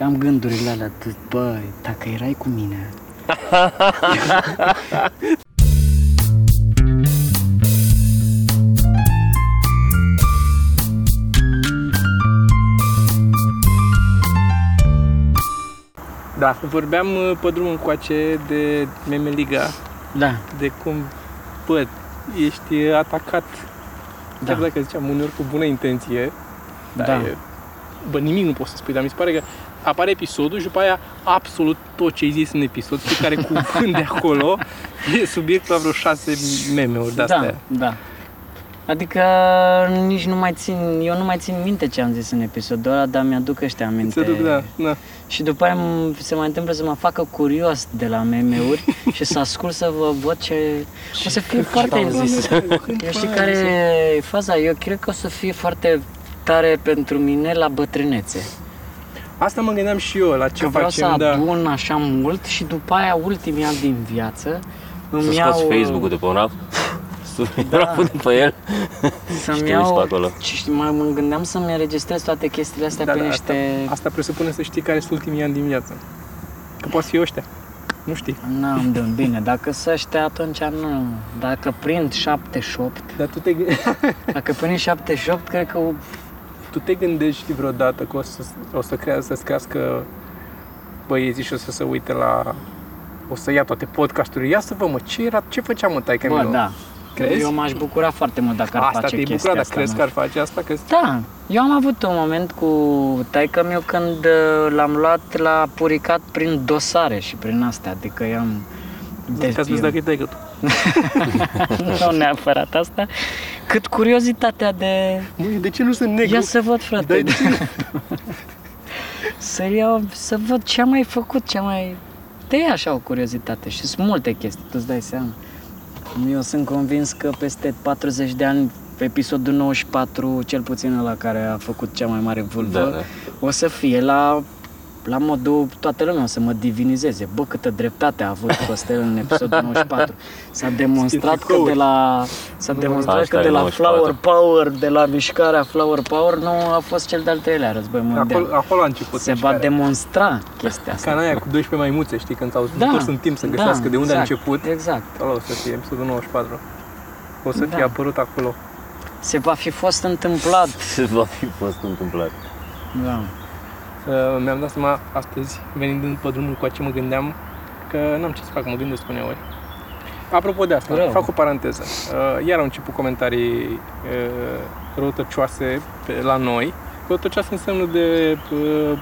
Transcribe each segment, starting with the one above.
Și am gândurile alea, tu, băi, dacă erai cu mine, Da, vorbeam uh, pe drumul încoace de Memeliga, da, de cum, bă, ești uh, atacat, da, chiar dacă ziceam uneori cu bună intenție, dar Da. e, bă, nimic nu poți să spui, dar mi se pare că apare episodul și după aia absolut tot ce ai zis în episod, fiecare cuvânt de acolo e subiectul a vreo șase meme-uri de astea. da, da. Adică nici nu mai țin, eu nu mai țin minte ce am zis în episodul ăla, dar mi-aduc ăștia aminte. Să duc, da, da. Și după aia m- se mai întâmplă să mă facă curios de la meme-uri și să ascult să vă văd ce... O să fie foarte... am zis. Eu știi care e faza? Eu cred că o să fie foarte tare pentru mine la bătrânețe. Asta mă gândeam și eu, la ce Că vreau să facem, da. adun așa mult și după aia ultimii ani din viață îmi Să iau... scoți Facebook-ul de pe un rap, sui rapul de pe el Să-mi și te iau... uiți pe acolo. Și știi, mai mă gândeam să-mi înregistrez toate chestiile astea Da, pe da, niște... asta, asta presupune să știi care sunt ultimii ani din viață. Că poate fi ăștia. Nu știi. N-am de bine, dacă să ăștia, atunci nu. Dacă prind 78, Dar tu te, gâ- dacă prind 78, cred că o- tu te gândești vreodată că o să, o să crească, să-ți crească băieții și o să se uite la... O să ia toate podcasturile. Ia să vă mă, ce era, ce făcea mă taică Bă, da. Crezi? Eu m-aș bucura foarte mult dacă ar Asta face te-ai chestia bucurat, dar asta. crezi nu că ar face asta? Că Da, eu am avut un moment cu taică meu când uh, l-am luat la puricat prin dosare și prin astea, adică i-am... Deci, ați văzut dacă e taică tu. nu neapărat asta, cât curiozitatea de... Mă, de ce nu sunt negru? Ia să văd, frate. Dai de ce? să iau, să văd ce am mai făcut, ce am mai... Te ia așa o curiozitate și sunt multe chestii, tu îți dai seama. Eu sunt convins că peste 40 de ani, pe episodul 94, cel puțin la care a făcut cea mai mare vulvă, Da, da. o să fie la, la modul toată lumea o să mă divinizeze. Bă, câtă dreptate a avut Costel în episodul 94. S-a demonstrat că de la s-a demonstrat că Hashtag de la 94. Flower Power, de la mișcarea Flower Power nu a fost cel de-al treilea război mondial. Acolo, acolo a început Se va mișcarea. demonstra chestia asta. Ca în aia cu 12 maimuțe, știi, când s-au Da, întors în timp să găsească de unde exact, a început. Exact. Ăla o să fie episodul 94. O să Da. fie apărut acolo. Se va fi fost întâmplat. Ce va fi fost întâmplat? Da. Uh, mi-am dat seama astăzi, venind pe drumul cu ce mă gândeam, că n-am ce să fac, mă gândesc uneori. Apropo de asta, Rău. fac o paranteză. Uh, iar au început comentarii uh, răutăcioase pe, la noi. Răutăcioase înseamnă de uh,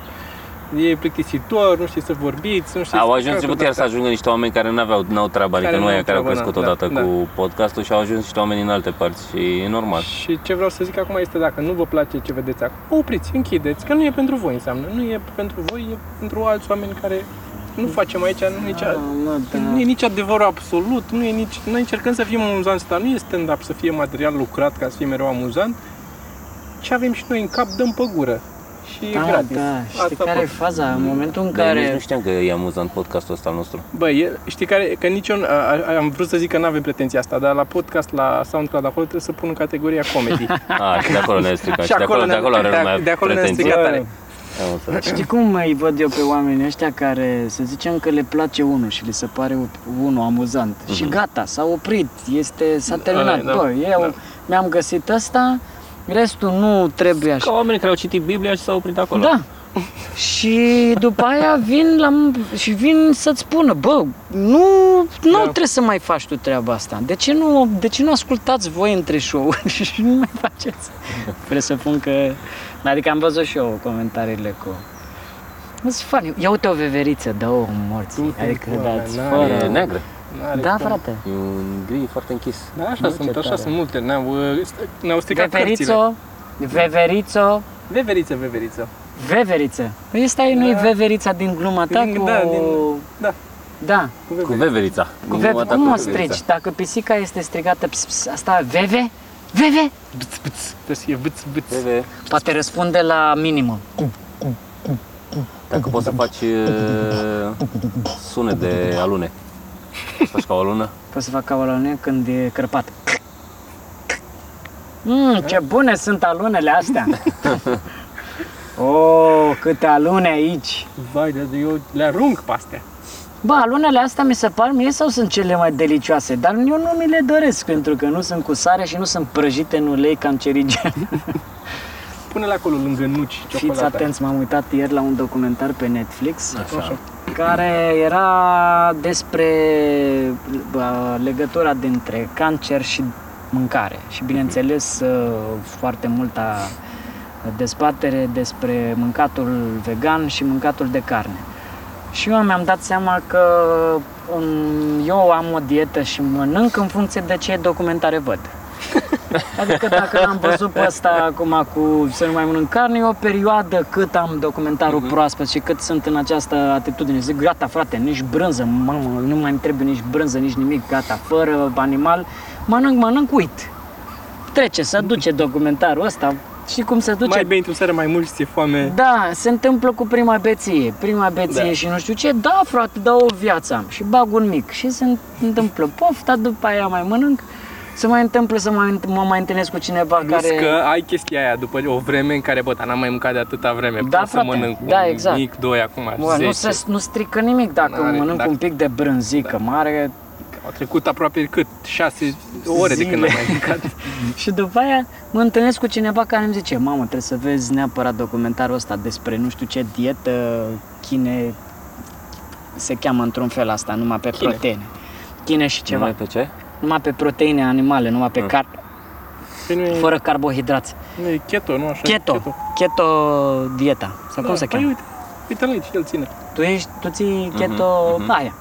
e plictisitor, nu știi să vorbiți, nu știi Au să ajuns faci început iar să ajungă niște oameni care n-aveau, n-au treabă, adică Care nu aia n-au care au treabă, crescut da, odată da, cu podcastul și au ajuns niște oameni în alte părți și e normal. Și ce vreau să zic acum este dacă nu vă place ce vedeți acum, opriți, închideți, că nu e pentru voi înseamnă. Nu e pentru voi, e pentru alți oameni care nu facem aici, nu, nici, Ah, mă, da. nu e nici adevărul absolut, nu e nici, noi încercăm să fim amuzanți, dar nu e stand-up să fie material lucrat ca să fie mereu amuzant. Ce avem și noi în cap, dăm pe gură. Și e Da, gratis. da, știi Asta care e pot. faza? În momentul în Dar eu nici care... nu știam că e amuzant podcastul ăsta al nostru. Bă, e, știi care, că nici eu, a, a, am vrut să zic că nu avem pretenția asta, dar la podcast, la SoundCloud, acolo trebuie să pun în categoria comedy. A, și de acolo ne stricat. și de acolo, de ne- acolo are de- lumea de acolo ne-a pretenții. stricat tare. Am înțeles. Știi cum îi văd eu pe oamenii ăștia care, să zicem că le place unul și le se pare unul amuzant și gata, s-a oprit, este, s-a terminat. da, Bă, eu da. mi-am găsit ăsta, restul nu trebuie așa. Ca oamenii care au citit Biblia și s-au oprit acolo. Da. Și după aia vin la, și vin să-ți spună, bă, nu, nu Da. trebuie să mai faci tu treaba asta. De ce nu, de ce nu ascultați voi între show și nu mai faceți? Presupun că, adică am văzut și eu comentariile cu Sunt funny. Ia uite o veveriță, dă-o morți. Du-te, Adică, bă, dați n-are- fără... E neagră. N-are Da, cum. frate. E un gri foarte închis. Da, așa Nu, sunt, ce așa tare. sunt multe. Ne-au, uh, ne-au stricat cărțile. Veverițo, veverițo, Veveriță, veveriță. veveriță. Păi ăsta e nu-i Da. veverița din gluma ta Din- cu... da, din- da. Da, Cu Cu veveriță. veverița. cu Din veve. gluma ta Cum cu o veverița. strici? Dacă pisica este strigată, ps, ps, asta veve? Veve? Bâț, bâț. Trebuie să fie bâț, bâț. Veve. Poate răspunde la minimum. Dacă poți să faci uh, sunet de alune. Poți să faci ca o alună? Poți să fac ca o alune când e crăpat. Mm, ce bune sunt alunele astea! Oh, câte alune aici! Vai, de eu le arunc pe astea. Bă, alunele astea mi se par mie sau sunt cele mai delicioase? Dar eu nu mi le doresc pentru că nu sunt cu sare și nu sunt prăjite în ulei cancerigen. Pune-le acolo lângă nuci, Fiți ciocolată. atenți, m-am uitat ieri la un documentar pe Netflix Așa. care era despre bă, legătura dintre cancer și mâncare și bineînțeles uh, foarte multă dezbatere despre mâncatul vegan și mâncatul de carne. Și eu mi-am dat seama că um, eu am o dietă și mănânc în funcție de ce documentare văd. Adică dacă l-am văzut pe ăsta acum cu să nu mai mănânc carne, e o perioadă cât am documentarul proaspăt și cât sunt în această atitudine. Zic, gata frate, nici brânză, mamă, nu mai îmi trebuie nici brânză, nici nimic, gata, fără animal, mănânc, mănânc, uit. Trece, se duce documentarul ăsta, și cum se duce Mai bei într-o seară mai mult și ți-e foame. da, se întâmplă cu prima beție. Prima beție Da. și nu știu ce. Da, frate, da o viață am. Și bag un mic. Și se întâmplă pofta, după aia mai mănânc. Se mai întâmplă să mai, mă mai întâlnesc cu cineva Plus care... că ai chestia aia după o vreme în care, bă, dar n-am mai mâncat de atâta vreme. Da, Pot să frate, mănânc da, un exact. mic, doi, acum, Bă, nu, 10. se, nu strică nimic dacă N-are, mănânc dacă- un pic de brânzică mare. Au trecut aproape cât? 6 ore de când Zile. am mai mâncat. Și după aia mă întâlnesc cu cineva care îmi zice Mamă, trebuie să vezi neapărat documentarul ăsta despre nu știu ce dietă chine se cheamă într-un fel asta, numai pe Chine. proteine. Chine și ceva. Numai pe ce? Numai pe proteine animale, numai pe Ah. car- Păi nu e, fără carbohidrați. nu e keto, nu așa? Keto. Keto dieta. Sau cum da, se păi cheamă? uite, uite-l aici, el ține. Tu ești, tu ții keto, mhm. aia.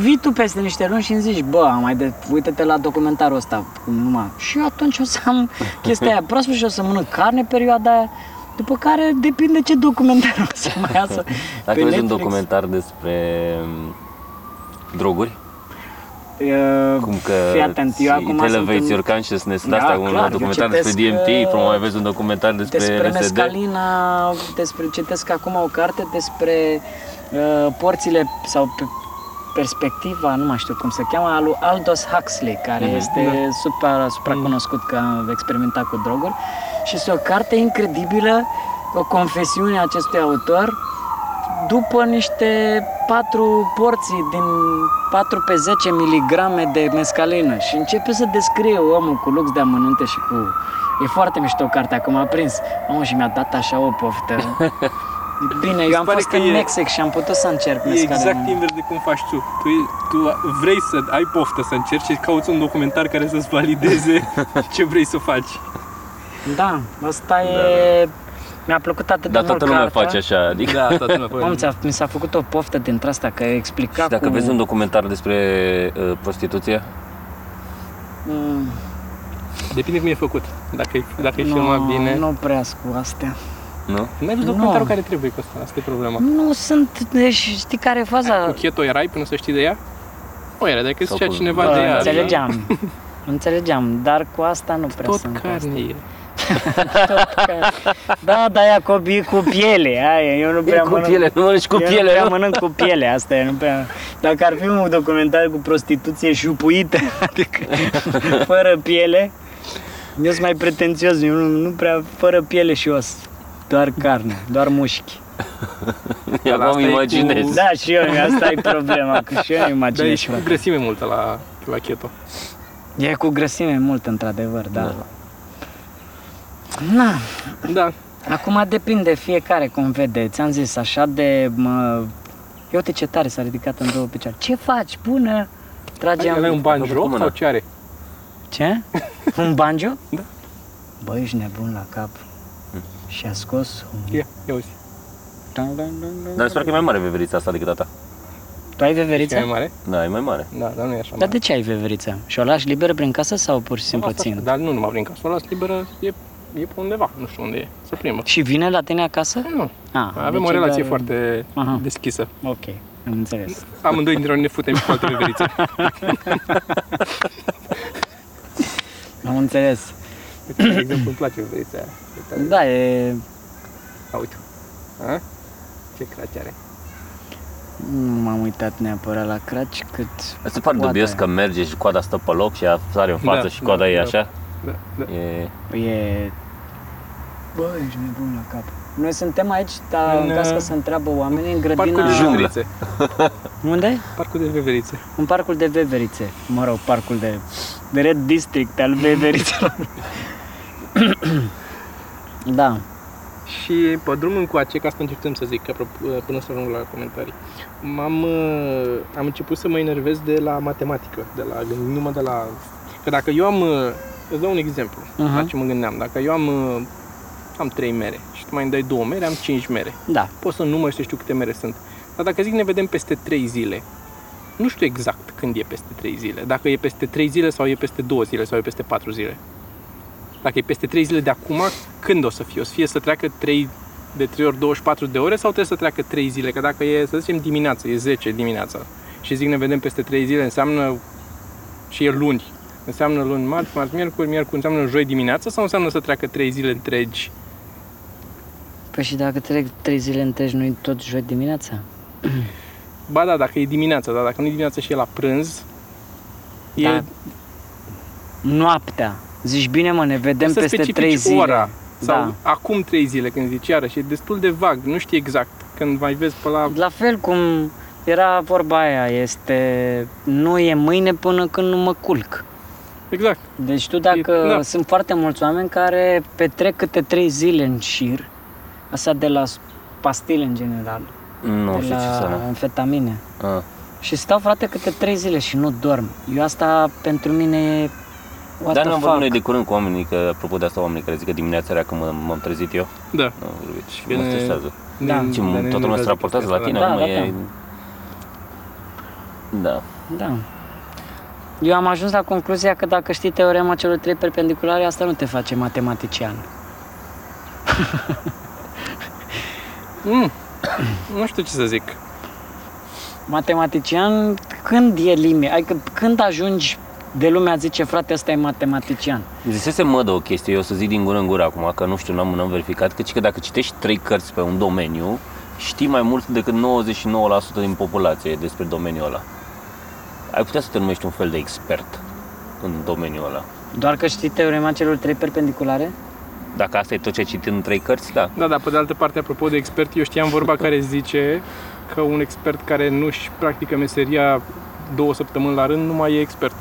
Vii tu peste niște luni și îmi zici, bă, mai de, uite-te la documentarul ăsta, cum numai. Și eu atunci o să am chestia aia proaspăt și o să mănânc carne perioada aia. După care depinde ce documentar o să mai iasă Dacă pe vezi un Netflix. documentar despre m, droguri, Uh, cum că Fii atent, eu acum it sunt elevates în- your consciousness, Da, da, asta, un clar, eu documentar citesc, despre DMT, uh, promovezi un documentar despre, despre LSD. mescalina, despre citesc acum o carte despre uh, porțile sau pe perspectiva, nu mai știu cum se cheamă, al lui Aldous Huxley, care Mhm. este super, super cunoscut că a experimentat cu droguri și este o carte incredibilă, o confesiune a acestui autor după niște patru porții din 4 pe 10 miligrame de mescalină și începe să descrie omul cu lux de amănunte și cu... E foarte mișto cartea, acum a prins. Mamă, și mi-a dat așa o poftă. Bine, eu am pare fost că în e- Mexic și am putut să încerc E mescalină. exact invers de cum faci tu. tu. Tu vrei să ai poftă să încerci și cauți un documentar care să-ți valideze ce vrei să faci. Da, asta e... Mi-a plăcut atât Dar de mult toată lumea cartea. face așa, adică... Da, toată lumea Mamă, ți-a, mi s-a făcut o poftă dintre asta, că explica Și dacă cum... vezi un documentar despre uh, prostituție, Mm, Depinde cum e făcut. Dacă e, dacă e filmat nu, bine. nu prea cu astea. nu? Nu ai văzut documentarul care trebuie cu asta. Asta e problema. Nu sunt, deci știi care e faza? Cu keto erai până să știi de ea? O era, dacă Sau zicea cu- cineva Bă, de ea. înțelegeam. înțelegeam, dar cu asta nu prea Tot sunt carne e. Tot carne. Da, da, aia copii cu piele, aia, eu nu prea cu mănânc. piele, nu mănânci cu eu nu piele, prea nu? mănânc cu piele, asta e, nu prea... Dacă ar fi un documentar cu prostituție șupuită, adică fără piele, eu sunt mai pretențios, eu nu, nu prea, fără piele și os, doar carne, doar mușchi. Eu Ăla am asta e cu- imaginez. Da, și eu, asta e problema, că și eu îmi Dar e imaginez. și cu grăsime multă la, la keto. E cu grăsime mult, într-adevăr, da. Na, Da. acum depinde fiecare cum vede. Ți-am zis, așa de... Mă... Eu uite ce tare s-a ridicat în două picioare. Ce faci? Bună! Trage Ai, ai un Cu banjo mâna. sau ce are? Ce? Un banjo? Da. Bă, ești nebun la cap. Și a scos un... Ia, ia uzi. Dar sper că e mai mare veverița asta decât a ta. Tu ai Ce veveriță? mai mare? Da, e mai mare. Da, dar nu e așa Dar mare. de ce ai veveriță? Și o lași liberă prin casă sau pur și simplu Asta, țin? Dar nu numai prin casă, o las liberă, e, e pe undeva, nu știu unde e, să plimbă. Și vine la tine acasă? Nu, Ah, avem deci o e relație doar- foarte Aha. deschisă. Ok, am înțeles. Amândoi dintre noi ne futem și cu alte veverițe. Am înțeles. Uite, de exemplu, îmi place veverița aia. Uite, Da, e... A, uite. A? Ce craci are. Nu m-am uitat neapărat la craci cât... Îți se pare coada dubios aia. că merge și coada stă pe loc și ea sare în față Da, și coada da, e da. așa? Da, da. E... E... Bă, ești nebun la cap. Noi suntem aici, dar în În, caz că uh, se întreabă oamenii, în grădina... Parcul de Junglă. Veverițe. Unde? Parcul de Veverițe. În parcul de Veverițe. Mă rog, parcul de, de Red District al Veverițelor. da. Și pe drumul încoace, ca asta încercăm să zic, apropo, până să ajung la comentarii, m-am, uh, am început să mă enervez de la matematică, de la gândindu-mă de la... Că dacă eu am, uh, îți dau un exemplu, Mhm. la ce mă gândeam, dacă eu am, uh, am 3 mere și tu mai îmi dai 2 mere, am 5 mere. Da. Pot să număr și să știu câte mere sunt. Dar dacă zic ne vedem peste 3 zile, nu știu exact când e peste 3 zile. Dacă e peste 3 zile sau e peste 2 zile sau e peste 4 zile. Dacă e peste 3 zile de acum, când o să fie? O să fie să treacă 3 de 3 ori 24 de ore sau trebuie să treacă 3 zile? Că dacă e, să zicem, dimineața, e 10 dimineața și zic ne vedem peste 3 zile, înseamnă și e luni. Înseamnă luni, marți, marți, miercuri, miercuri, înseamnă joi dimineața sau înseamnă să treacă 3 zile întregi? Păi și dacă trec trei zile întregi, nu-i tot joi dimineața? Ba da, dacă e dimineața, dar dacă nu e dimineața și e la prânz, e, Da. Noaptea. Zici bine mă, ne vedem să peste specifici trei zile. ora sau Da. acum trei zile când zici iarăși, e destul de vag, nu știi exact. Când mai vezi pe la... La fel cum era vorba aia, este nu e mâine până când nu mă culc. Exact. Deci tu dacă E- da. sunt foarte mulți oameni care petrec câte trei zile în șir, asta de la pastile în general, Nu de știu ce la să amfetamine. Ah. Și stau frate câte trei zile și nu dorm. Eu asta pentru mine e what Dar the n-am fuck. vorbit noi de curând cu oamenii, că apropo de asta oamenii care zic că dimineața era când m- m-am trezit eu. Da. Nu, vorbit și Bine. mă stresează. Da. Ne- Ce, ne- ne toată lumea enervează se raportează la chestia tine, asta, Da, acum da, e... Da. Da. Eu am ajuns la concluzia că dacă știi teorema celor trei perpendiculare, asta nu te face matematician. Da. Mm. nu știu ce să zic. Matematician, când e limit? Adică când ajungi de lumea zice, frate, ăsta e matematician. Zisese mădă o chestie, eu o să zic din gură în gură acum, că nu știu, n-am, n-am verificat, că, că dacă citești trei cărți pe un domeniu, știi mai mult decât 99% din populație despre domeniul ăla. Ai putea să te numești un fel de expert în domeniul ăla. Doar că știi teorema celor trei perpendiculare? Dacă asta e tot ce ai citit în trei cărți, da. Da, dar pe de altă parte, apropo de expert, eu știam vorba care zice că un expert care nu-și practică meseria două săptămâni la rând nu mai e expert.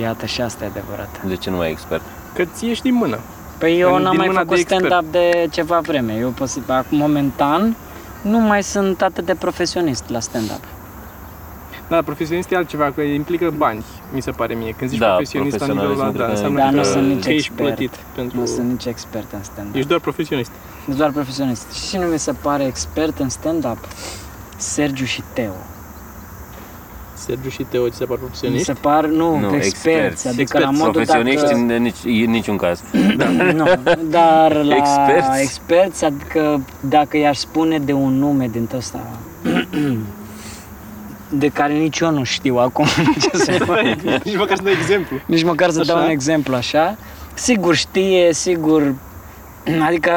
Iată, și asta e adevărat. De ce nu ai expert? Că ți ieși din mână. Păi eu Din n-am mai mâna făcut de expert. stand-up de ceva vreme. Eu posi- acum, momentan nu mai sunt atât de profesionist la stand-up. Da, profesionist e altceva, că implică bani, mi se pare mie. Când zici Da, profesionist la nivelul ăla, profesionalism da, cred că- înseamnă Da, nu că, sunt nici că ești expert. plătit pentru... Nu sunt nici expert în stand-up. Ești doar profesionist. Sunt doar profesionist. Și cine mi se pare expert în stand-up? Sergiu și Teo. Sergiu și Teo, ți se par Mi profesioniști? se par, nu, Nu, experți, experți. adică Experți, la modul Profesioniști dacă... în, nici, în niciun caz. nu, dar la Experți. experți, adică dacă i-aș spune de un nume din ăsta de care nici eu nu știu acum ce să fac. Nici măcar să dai exemplu. Nici măcar să dau Așa. un exemplu așa. Sigur știe, sigur Adică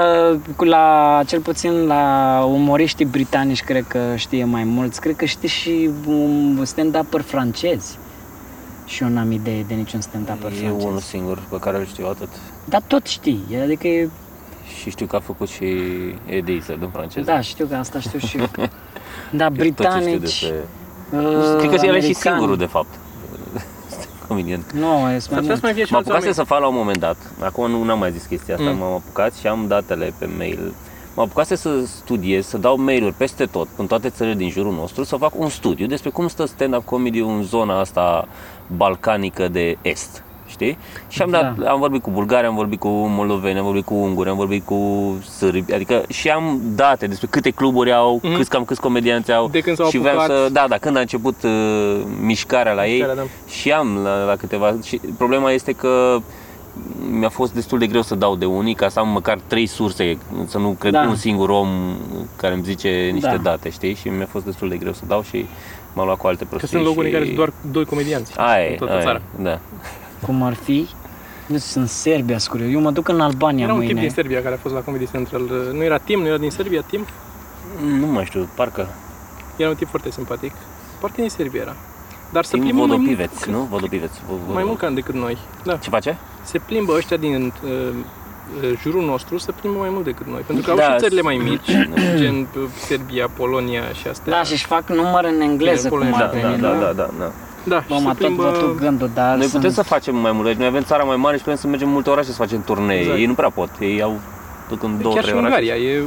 cu la, cel puțin la umoriștii britanici cred că știe mai mulți. Cred că știe și un stand-upper francezi. Și eu n-am idee de niciun stand-upper E unul francez. singur pe care îl știu atât. Dar tot știi, adică e, Și știu că a făcut și ediță din franceză. da, știu că asta știu și eu. Da, Tot ce știu britanici, despre... uh, Cred că el e și americani. singurul, de fapt. Comedian. Nu, e mai S-ar putea să mult. mai fie și Mă alți apucase oameni. să fac la un moment dat. Acum nu am mai zis chestia asta, Mm. m-am apucat și am datele pe mail. Mă apucase să studiez, să dau mail-uri peste tot, în toate țările din jurul nostru, să fac un studiu despre cum stă stand-up comedy în zona asta balcanică de est. Știi? Și am, dat, Da. am vorbit cu bulgari, am vorbit cu moldoveni, am vorbit cu unguri, am vorbit cu sârbi, adică și am date despre câte cluburi au, Mhm. câți, cam câți comedianți au. De când s-au și vreau apucat. să, da, da, când a început uh, mișcarea la ei, Mișcarea, da. și am la, la câteva. Și problema este că mi-a fost destul de greu să dau de unii ca să am măcar trei surse, să nu cred Da. un singur om care îmi zice niște Da. date, știi? Și mi-a fost destul de greu să dau și m-am luat cu alte Că prostii. sunt locuri în și... care sunt doar doi comedianți. Aia în e, toată aia țara. e, da. Cum ar fi? Nu sunt Serbia, scuriu. Eu mă duc în Albania Era un tip mâine. din Serbia care a fost la Comedy Central. Nu era Tim, nu era din Serbia, Tim? Nu mai știu, parcă. Era un tip foarte simpatic. Parcă din Serbia era. Dar se Tim plimbă mai mult, Vodopiveț, nu? Vodopiveț. Vo- mai mult ca decât noi. Da. Ce face? Se plimbă ăștia din uh, uh, jurul nostru să primă mai mult decât noi. Pentru că au Da, și țările mai s- mici, gen uh, Serbia, Polonia și astea. Da, și-și fac număr în engleză, Bine, cum Polonia, ar Da, da, veni, da, nu? da, da, da. da Bă, și m-a se tot plimbă... bătut gândul, dar Noi sunt... putem să facem mai mult. Deci noi avem țara mai mare și putem să mergem în multe orașe să facem turnee. Exact. Ei nu prea pot. Ei au duc în două, Chiar și trei orașe. Ungaria, e,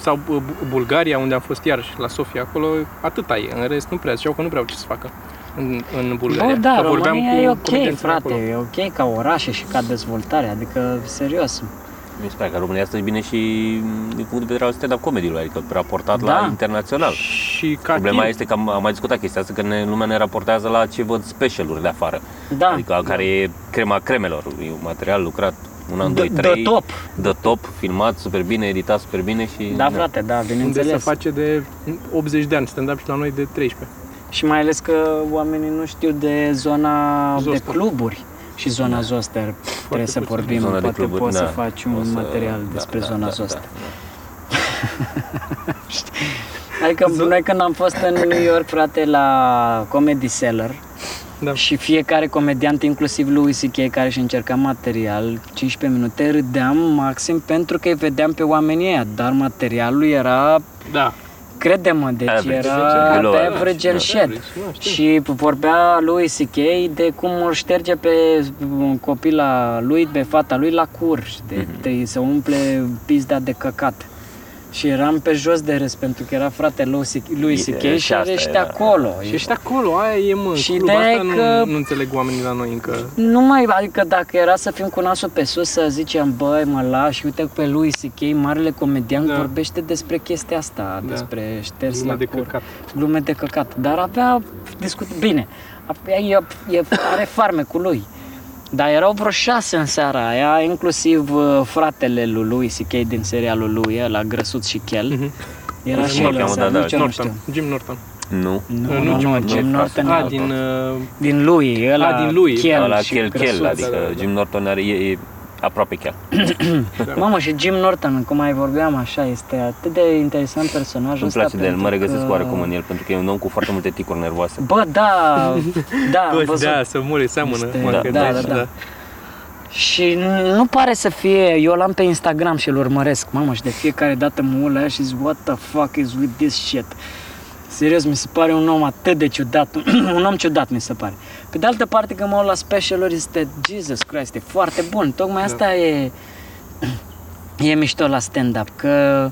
sau uh, Bu- Bulgaria, unde am fost iarăși, la Sofia, acolo atâta e. În rest nu prea, ziceau că nu prea au ce să facă în, în Bulgaria. Bă, da, că vorbeam România cu e ok, comedianții frate, acolo. e ok ca orașe și ca dezvoltare, adică, serios. Mi se pare că România stă bine și din punct de vedere al stand-up comedy adică raportat Da. la internațional. Și ca Problema timp, este că am, am mai discutat chestia asta, că ne, lumea ne raportează la ce văd specialuri de afară. Da, Adică care e crema cremelor. E un material lucrat un an, de, doi, de trei. top. De top, filmat super bine, editat super bine și... Da, frate, da, unde se bineînțeles. face de 80 de ani stand-up și la noi de 13. Și mai ales că oamenii nu știu de zona de Zoster. cluburi și zona Zoster. Trebuie să puțin. vorbim, Zona de poate cluburi, poți să da. faci O un să- material da, despre da, zona da, Zoster. da, Adică noi când am fost în New York, frate, la Comedy Cellar Da. și fiecare comediant, inclusiv Louis C.K., care și încerca material, 15 minute, râdeam maxim pentru că îi vedeam pe oamenii ăia, dar materialul era, Da. Crede-mă, deci Average. era Below pe average, average and da. shit. Average, da, știu. Și vorbea lui C.K. de cum îl șterge pe copila lui, pe fata lui la cur, de, Mhm. de se umple pizda de căcat. Și eram pe jos de râs pentru că era frate lui C- lui E, C.K. și și asta ești era. acolo. Și ești acolo, aia e mă, Și și club, ideea asta e nu, că- nu înțeleg oamenii la noi încă. Nu mai, adică dacă era să fim cu nasul pe sus, să zicem, băi, mă lași, uite pe lui C.K., marele comedian, Da. vorbește despre chestia asta, Da. despre șters Lumea la de cur. căcat. glume de căcat, dar avea discut bine. Avea, e, e, are farmecul lui. Dar erau vreo șase în seara aia, inclusiv uh, fratele lui lui C.K. din serialul lui, la Grăsuț și Chel. Mhm. Era Nu și știu el cum în cheamă, seara, da, da, nici eu nu știu. Norton, Jim Norton. Nu. Nu, Uh, nu, nu, nu, Jim Jim Norton A, e din... Uh, din lui, ăla, A, din lui. Chel Ăla și chel, Grăsuț. chel, adică da, da, da. Jim Norton are, e, e aproape chel. Mamă, și Jim Norton, cum mai vorbeam așa, este atât de interesant personajul Îmi ăsta. place de el, pentru mă regăsesc că- oarecum în el, pentru că e un om cu foarte multe ticuri nervoase. Bă, da, da, am Bă, văzut. da, să mure, seamănă. Este- mă da, gândesc, da, da. Și nu pare să fie, eu l-am pe Instagram și îl urmăresc, mamă, și de fiecare dată mă uit la ea și zic, what the fuck is with this shit? Serios, mi se pare un om atât de ciudat, un om ciudat mi se pare. Pe de altă parte, când mă uit la specialuri, este, Jesus Christ, e foarte bun. Tocmai Da. asta e, e mișto la stand-up, că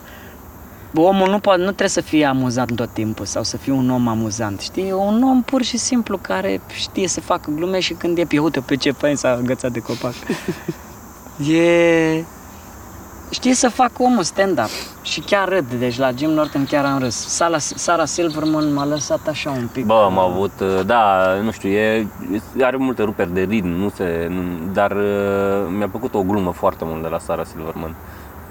omul nu, poate, nu trebuie să fie amuzant tot timpul sau să fie un om amuzant, știi? E un om pur și simplu care știe să facă glume și când e pe uite pe ce fain s-a agățat de copac. e... Știe să facă omul stand-up și chiar râd, deci la Jim Norton chiar am râs. Sara, Sara Silverman m-a lăsat așa un pic. Bă, am avut, uh, da, nu știu, e, are multe ruperi de ritm, nu se, nu- dar uh, mi-a plăcut o glumă foarte mult de la Sarah Silverman.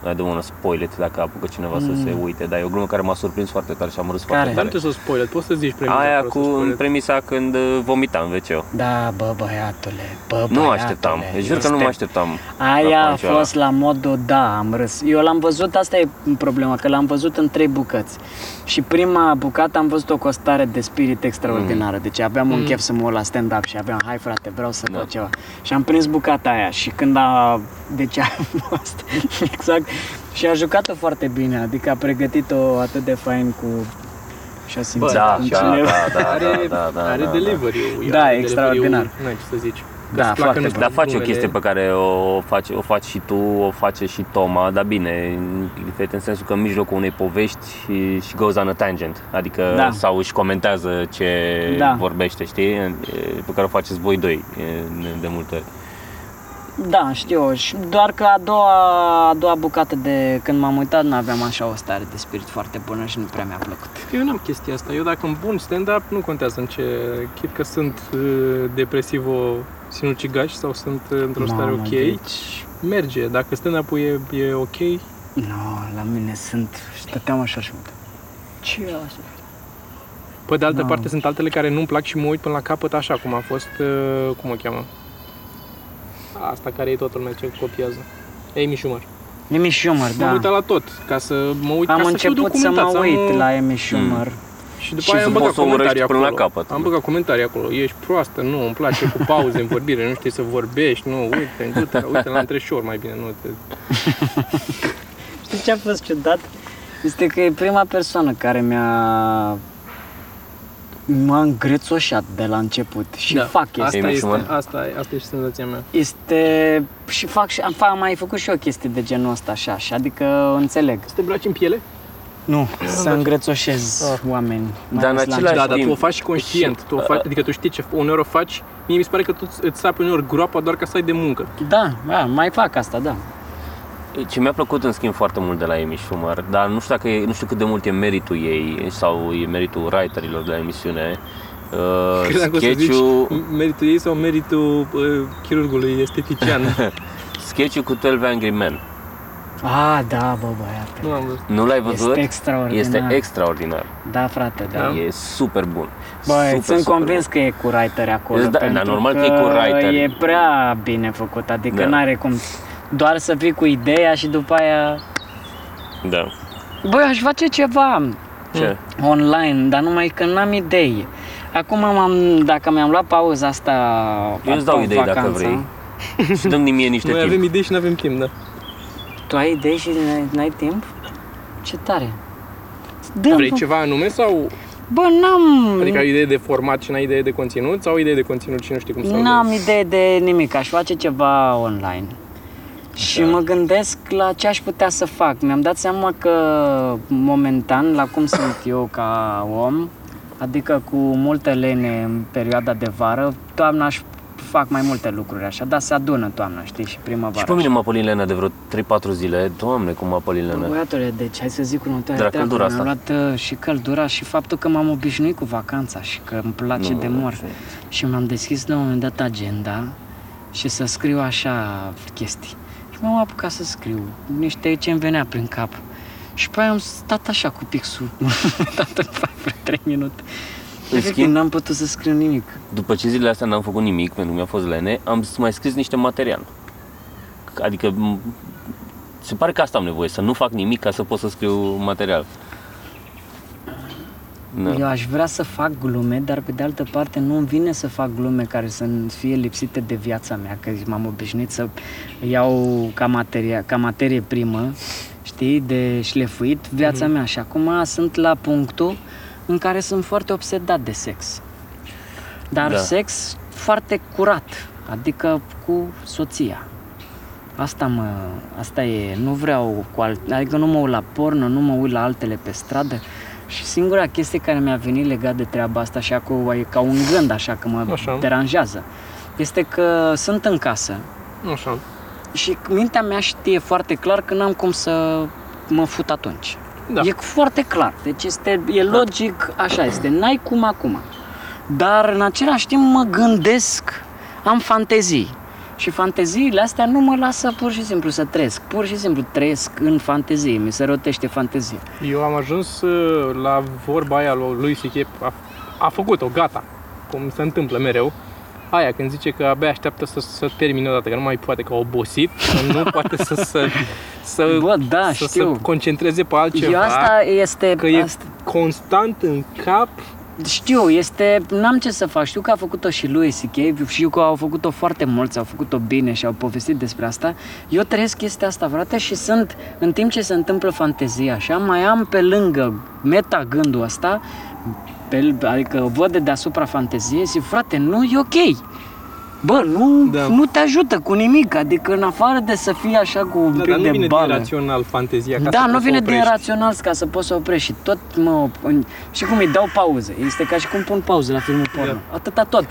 I don't wanna spoil it dacă apucă cineva să se uite, dar e o glumă care m-a surprins foarte tare și am râs Mm. Care? foarte Dar nu tare. trebuie să spoiler, poți să zici premisa. Aia fără să cu spoiler. premisa când uh, vomitam în wc Da, bă, băiatule, bă, Nu băiatule, așteptam, deci jur că nu este- mă așteptam. Aia la a punctul ăla. fost la modul, da, am râs. Eu l-am văzut, asta e problema, că l-am văzut în trei bucăți. Și prima bucată am văzut o costare de spirit extraordinară. Deci aveam un chef să mă uit la stand-up și aveam, hai frate, vreau să Da. fac ceva. Și am prins bucata aia și când a... Deci a fost, exact. Și a jucat-o foarte bine, adică a pregătit-o atât de fain cu... Și a simțit Da, cum și a, cineva- da, da, Are, da, da, da, are da, delivery-ul. Da, are extraordinar. delivery-ul, N-ai ce să zici. Da, Că-ți placă foarte nu bun. știu, Dar face o glumele. chestie pe care o faci, o faci și tu, o face și Toma, dar bine, diferit în sensul că în mijlocul unei povești și, și goes on a tangent, adică Da. sau își comentează ce Da. vorbește, știi, E, pe care o faceți voi doi e, de multe ori. Da, știu, și doar că a doua, a doua bucată de când m-am uitat nu aveam așa o stare de spirit foarte bună și nu prea mi-a plăcut. Eu n-am chestia asta. Eu dacă îmi bun stand-up, nu contează în ce... Chit că sunt uh, depresivo sinucigaș sau sunt uh, într-o stare Mamă, ok, deci- merge. Dacă stand-up-ul e, e ok, Nu, la mine sunt, stăteam așa și mă uitam. Ce e asta? pe de altă Da. parte sunt altele care nu-mi plac și mă uit până la capăt așa, cum a fost, uh, cum o cheamă? Asta care e toată lumea ce copiază. Amy Schumer. Amy Schumer, Da. M-am da. uitat la tot, ca să mă uit, Am ca să fiu început să mă documentat, să uit nu... la Amy Schumer. Și după Și aia să am băgat poți să o comentarii urăști acolo. până la capăt. Am băgat comentarii acolo. Ești proastă, nu, îmi place cu pauze în vorbire, nu știi să vorbești, nu, uite, uite, uite la întreșor mai bine, nu te... Știi ce a fost ciudat? Este că e prima persoană care mi-a m-a îngrețoșat de la început și Da, fac asta chestia Amy este, Schumer? asta, e- asta e senzația mea. Este... și fac și am, am mai făcut și eu chestii de genul ăsta așa, și adică înțeleg. Să te îmbraci în piele? Nu, să îngrețoșez Ah. oameni. mai Dar în ales la același Da, început. dar tu timp. o faci conștient, tu o faci, adică tu știi ce, uneori o faci, mie mi se pare că tu îți sapi uneori groapa doar ca să ai de muncă. Da, da, mai fac asta, da. Ce mi-a plăcut în schimb foarte mult de la Amy Schumer, dar nu știu, dacă e, nu știu cât de mult e meritul ei sau e meritul writerilor de la emisiune. Uh, Credeam că o să zici sketch-ul, meritul ei sau meritul uh, chirurgului estetician. sketch-ul cu 12 Angry Men. Ah, da, bă, băiate. nu am văzut. Nu l-ai văzut? Este extraordinar. Este extraordinar. Da, frate, da. Da. E super bun. Bă, super, sunt super convins bun. că e cu writer acolo. Da, pentru da, normal că că e cu writer. E prea bine făcut, adică Da. n-are cum doar să fii cu ideea și după aia... Da. Băi, aș face ceva Ce? online, dar numai că n-am idei. Acum m-am, dacă mi-am luat pauza asta Eu îți dau acum idei dacă vacanța, vrei. Și dăm mie niște Noi timp. avem idei și nu avem timp, da. Tu ai idei și n-ai, n-ai timp? Ce tare! Dă, Vrei bă. ceva anume sau Bă, n-am... adică ai idee de format și n-ai idee de conținut sau idee de conținut și nu știi cum să N-am idee de nimic, aș face ceva online. Și Da. mă gândesc la ce aș putea să fac. Mi-am dat seama că momentan, la cum sunt eu ca om, adică cu multe lene în perioada de vară, toamna aș fac mai multe lucruri așa, dar se adună toamna, știi, și primăvara. Și pe mine m-a pălit Lena de vreo 3-4 zile. Doamne, cum m-a pălit Lena. Băiatule, deci hai să zic următoarea De la treabă. căldura Mi-am asta. luat uh, și căldura și faptul că m-am obișnuit cu vacanța și că îmi place Nu, de nu, mor. nu. Și mi-am deschis la un moment dat agenda și să scriu așa chestii. Și m-am apucat să scriu niște ce îmi venea prin cap. Și pe aia am stat așa cu pixul, dat în vreo 3 minute. În Efectiv, schimb- n-am putut să scriu nimic. După ce zilele astea n-am făcut nimic, pentru că mi-a fost lene, am s- mai scris niște material. Adică m- se pare că asta am nevoie, să nu fac nimic ca să pot să scriu material. Da. Eu aș vrea să fac glume, dar pe de altă parte nu îmi vine să fac glume care să fie lipsite de viața mea, că m-am obișnuit să iau ca, materia, ca materie primă, știi, de șlefuit viața mea și acum sunt la punctul în care sunt foarte obsedat de sex. Dar Da. sex foarte curat, adică cu soția. Asta mă, asta e, nu vreau cu alt, adică nu mă uit la porno, nu mă uit la altele pe stradă și singura chestie care mi-a venit legat de treaba asta și acum e ca un gând așa că mă Așa. deranjează, este că sunt în casă Așa. și mintea mea știe foarte clar că n-am cum să mă fut atunci. Da. E foarte clar, deci este, e logic, așa este, n-ai cum acum. Dar în același timp mă gândesc, am fantezii. Și fanteziile astea nu mă lasă pur și simplu să trăiesc. Pur și simplu trăiesc în fantezie, mi se rotește fantezia. Eu am ajuns uh, la vorba aia lui lui C.K. A, a făcut-o, gata. Cum se întâmplă mereu. Aia când zice că abia așteaptă să, să termine odată, că nu mai poate, că a obosit, că nu poate să, să, să, Bă, da, să știu. se concentreze pe altceva. Eu asta este... că e asta, constant în cap Știu, este, n-am ce să fac, știu că a făcut-o și lui C.K. știu că au făcut-o foarte mulți, au făcut-o bine și au povestit despre asta. Eu trăiesc chestia asta, frate, și sunt, în timp ce se întâmplă fantezia așa, mai am pe lângă meta gândul ăsta, pe, adică văd de deasupra fanteziei, zic, frate, nu e ok. Bă, nu, Da. nu te ajută cu nimic, adică în afară de să fii așa cu un da, pic dar nu de vine bală. din rațional fantezia ca Da, să nu poți să vine din oprești. rațional ca să poți să oprești și tot mă... în- Și cum îi dau pauze. Este ca și cum pun pauze la filmul porno. Da. Atâta tot.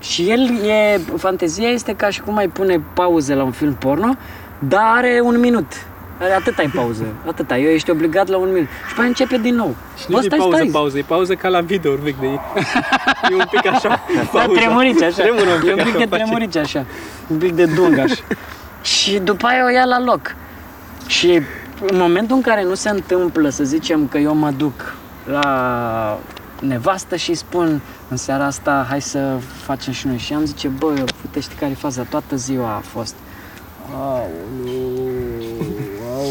Și el e... Fantezia este ca și cum mai pune pauze la un film porno, dar are un minut. Are atâta e pauză, atâta. Eu ești obligat la un minut. Și pe aia începe din nou. Și nu e pauză, pauză, e pauză ca la video vechi de E un pic așa. Da, pauza. tremurici așa. Tremură un pic, e un pic așa de face. tremurici așa. Un pic de dung așa. și după aia o ia la loc. Și în momentul în care nu se întâmplă, să zicem că eu mă duc la nevastă și îi spun în seara asta, hai să facem și noi. Și am zice, bă, uite, știi care e faza? Toată ziua a fost. Aoleu,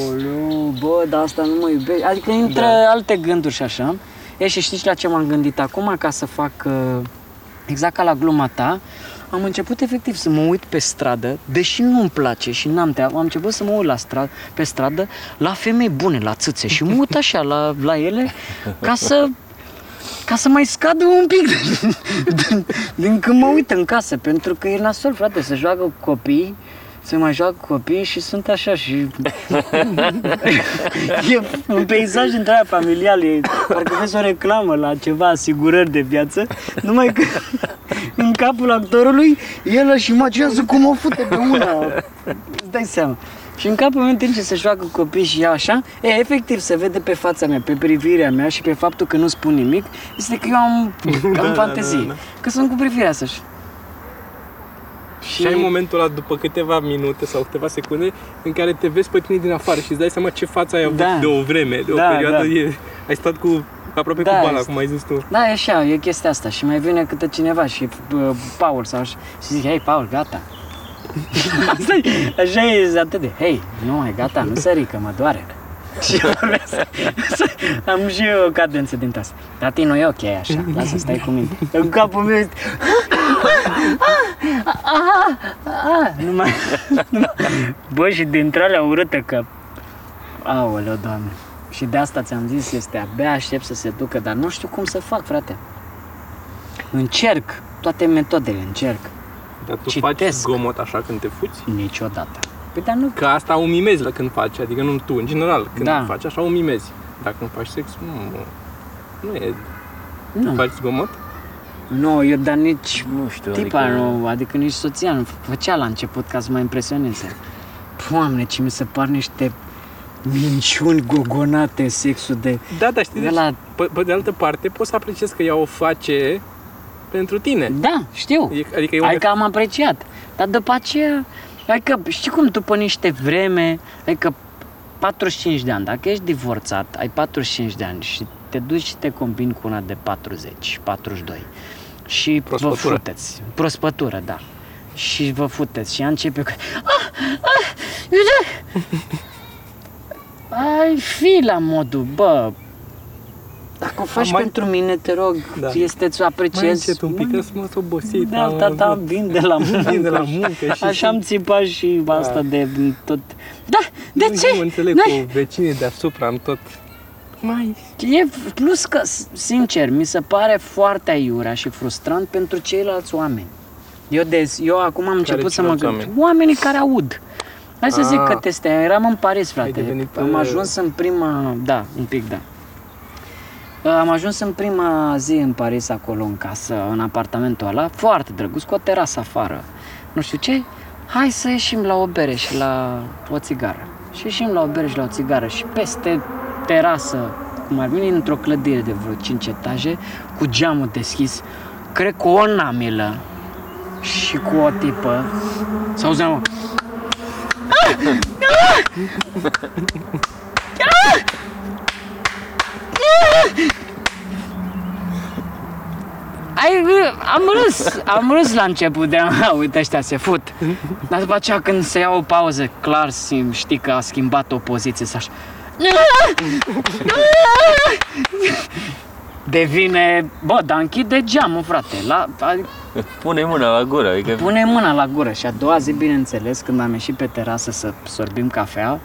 aoleu, bă, dar asta nu mă iubește. Adică intră Da. alte gânduri și așa. E, și știți la ce m-am gândit acum ca să fac uh, exact ca la gluma ta? Am început efectiv să mă uit pe stradă, deși nu-mi place și n-am treabă, am început să mă uit la stradă, pe stradă la femei bune, la țâțe și mă uit așa la, la ele ca să ca să mai scadă un pic din, din, din când mă uit în casă, pentru că e nasol, frate, să joacă copii, să mai joacă copii și sunt așa și... e un peisaj între aia familial, e, parcă vezi o reclamă la ceva asigurări de viață, numai că în capul actorului el își imaginează cum o fute pe una, îți dai seama. Și în capul meu în timp ce se joacă copii și ea așa, e, efectiv se vede pe fața mea, pe privirea mea și pe faptul că nu spun nimic, este că eu am, am da, fantezie, da, da. că sunt cu privirea asta și... Și ai momentul ăla după câteva minute sau câteva secunde în care te vezi pe tine din afară și îți dai seama ce față ai avut Da. de o vreme, de o Da, perioadă. da. E, ai stat cu aproape Da, cu bala, este- cum ai zis tu. Da, e așa, e chestia asta și mai vine câte cineva și uh, Paul sau așa și zic, hei, Paul, gata. Asta e, așa e atât de, hei, nu, e gata, nu sări, că mă doare. și eu vorbesc. am și eu o cadență din asta. Tati, nu e ok așa, lasă, stai cu mine. În capul meu este... nu mai... nu mai- Bă, și dintre alea urâte că... Aoleu, Doamne. Și de asta ți-am zis, este abia aștept să se ducă, dar nu știu cum să fac, frate. Încerc toate metodele, încerc. Dar tu Citesc. faci zgomot așa când te fuți? Niciodată. Păi dar nu... Că asta o mimezi la când faci, adică nu tu, în general, când Da. faci așa o mimezi. Dar când faci sex, nu, nu e, Nu, faci zgomot? nu eu dar nici Nu știu, tipa adică... nu, adică nici soția nu făcea la început ca să mă impresioneze. Doamne, ce mi se par niște minciuni gogonate sexul de... Da, dar știi, de deci, la... pe, pe de altă parte poți să apreciezi că ea o face pentru tine. Da, știu. E, adică e o Hai că am apreciat. Dar după aceea, adică știi cum după niște vreme, adică 45 de ani, dacă ești divorțat, ai 45 de ani și te duci și te combini cu una de 40, 42 și Prospătură. vă futeți. Prospătură, da. Și vă futeți și ea începe cu... Ah, ah, uite! Ai fi la modul, bă, dacă o faci mai- pentru mine, te rog, Da. este să mai apreciezi. încet un pic, că sunt mă obosit. Da, da, da, vin de la muncă. Vin de la muncă și Așa am țipat și asta de tot. Da, de nu, ce? Nu înțeleg N-ai- cu vecinii deasupra, am tot... Mai... E plus că, sincer, mi se pare foarte aiurea și frustrant pentru ceilalți oameni. Eu, des, eu acum am început să mă ceilalți gândesc. oameni? Oamenii care aud. Hai să zic Ah. că teste. Eram în Paris, frate. devenit, am uh, ajuns în prima... Da, un pic, da. Am ajuns în prima zi în Paris, acolo, în casă, în apartamentul ăla, foarte drăguț, cu o terasă afară. Nu știu ce, hai să ieșim la o bere și la o țigară. Și ieșim la o bere și la o țigară și peste terasă, cum ar veni într-o clădire de vreo 5 etaje, cu geamul deschis, cred cu o namilă și cu o tipă, să auzea, mă, Ai, am râs, am râs la început de, a, uite ăștia se fut. Dar după aceea când se ia o pauză, clar sim, știi că a schimbat o poziție să așa. Devine, bă, dar închide geamul, frate. La, a, Pune mâna la gură, adică... pune mâna la gură și a doua zi, bineînțeles, când am ieșit pe terasă să sorbim cafea,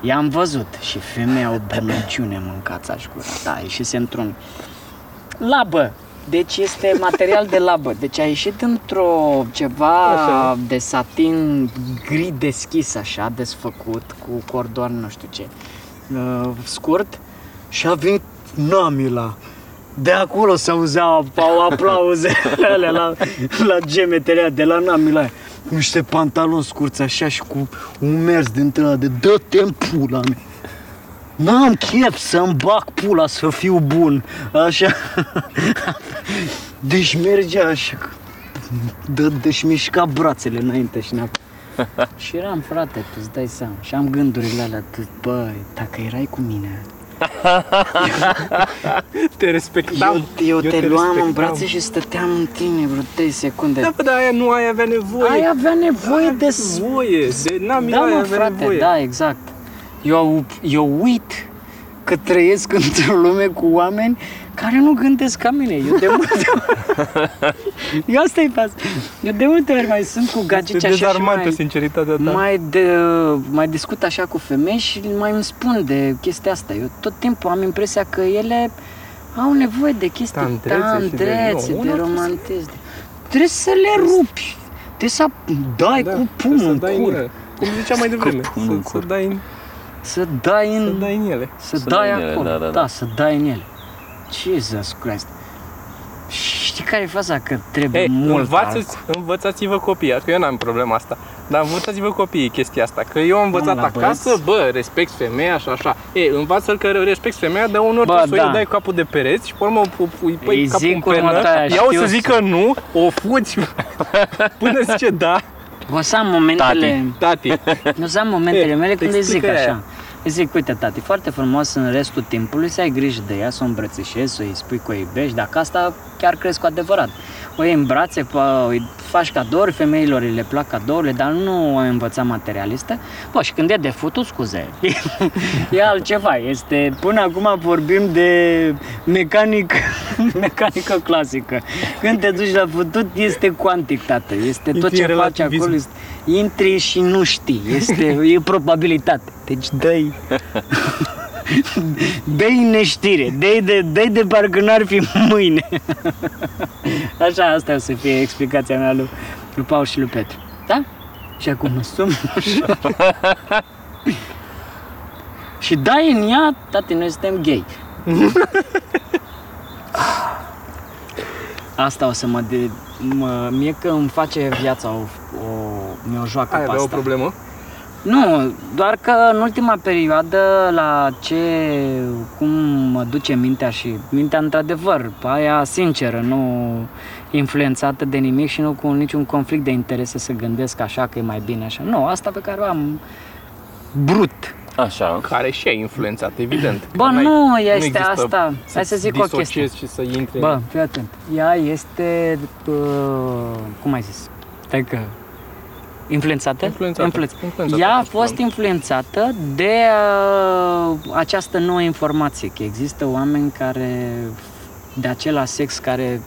i-am văzut și femeia o bănăciune mâncați aș gura. Da, ieșise într-un labă. Deci este material de labă. Deci a ieșit într-o ceva Așa. de satin gri deschis așa, desfăcut, cu cordon nu știu ce, uh, scurt și a venit Namila. De acolo se auzeau au aplauzele alea la, la gemetele alea de la Namila. Aia. Niște pantaloni scurți așa și cu un mers dintre ăla de dă-te în pula mea. N-am chef să-mi bag pula să fiu bun. Așa. Deci mergea așa. Dă, deci mișca brațele înainte și înapoi. și eram, frate, tu îți dai seama. Și am gândurile alea, tu, băi, dacă erai cu mine, Te respectam. eu, eu, te, luam în respectam. brațe și stăteam în tine vreo 3 secunde. Da, bă, dar aia nu ai avea nevoie. Ai avea nevoie de... s- Nevoie, de n-am Da, ai mă, avea frate, nevoie. da, exact. Eu, eu uit că trăiesc într-o lume cu oameni care nu gândesc ca mine. Eu de multe ori... Eu asta e pas. Eu de multe ori mai sunt cu gagici Este așa și dezarmantă mai, sinceritatea ta. mai, de, mai discut așa cu femei și mai îmi spun de chestia asta. Eu tot timpul am impresia că ele au nevoie de chestii Tandrețe și de- tandrețe, nu, de, una romantism. Trebuie să le rupi. Trebuie să dai Da, cu trebuie pumnul să în dai cur. în ele. Cum ziceam mai devreme, pumnul în să, să, cur. dai în, Să dai să în... dai în ele. Să, Să dai dai în ele, acolo, da, da, da, da. să dai în ele. Jesus Christ. Și Știi care e faza? Că trebuie Ei, mult învațați, învățați-vă copiii, că eu n-am problema asta, dar învățați-vă copiii chestia asta, că eu am învățat la acasă, băieți. bă, respect femeia și așa. Ei, învață-l că respect femeia, de unor Bă, trebuie să o da. dai capul de pereți și pe urmă o pui pui Îi capul în zic pernă, următoarea, ea o să știu zică nu, o fuți până zice da, O să am momentele... tati. O să am momentele E, mele când îi zic explică așa. aia. Îi zic, uite tati, foarte frumos în restul timpului să ai grijă de ea, să o îmbrățișezi, să îi spui că o iubești, dacă asta chiar crezi cu adevărat. O iei în brațe, fa- îi faci cadouri, femeilor îi le plac cadourile, dar nu o învăța materialistă. Bă, și când e de futut, scuze, e altceva. Este, până acum vorbim de mecanic, mecanică clasică. Când te duci la futut, este cuantic, tată. Este tot Intri ce în faci relativism. acolo. Este, intri și nu știi. Este, e probabilitate. Deci dai Dă-i neștire, dă-i de, dă de parcă n-ar fi mâine. Așa, asta o să fie explicația mea lui, lui Paul și lui Petru. Da? Și acum mă sum așa. Și dai în ea, tati, noi suntem gay. Asta o să mă, de, mă mie că îmi face viața o, o mi-o joacă Ai pe avea o asta. problemă? Nu, doar că în ultima perioadă, la ce, cum mă duce mintea și mintea într-adevăr, aia sinceră, nu influențată de nimic și nu cu niciun conflict de interese să gândesc așa că e mai bine așa. Nu, asta pe care o am brut. Așa. Care și ai influențat, evident. Bă, Că n-ai- nu este există asta. Hai să zic o chestie. disociezi și să intri Bă, fii atent. Ea este, uh, cum ai zis? Stai că... Influențată? Influențată. Influenț- Influențată, Ea a aș fost spune. influențată de uh, această nouă informație, că există oameni care de același sex care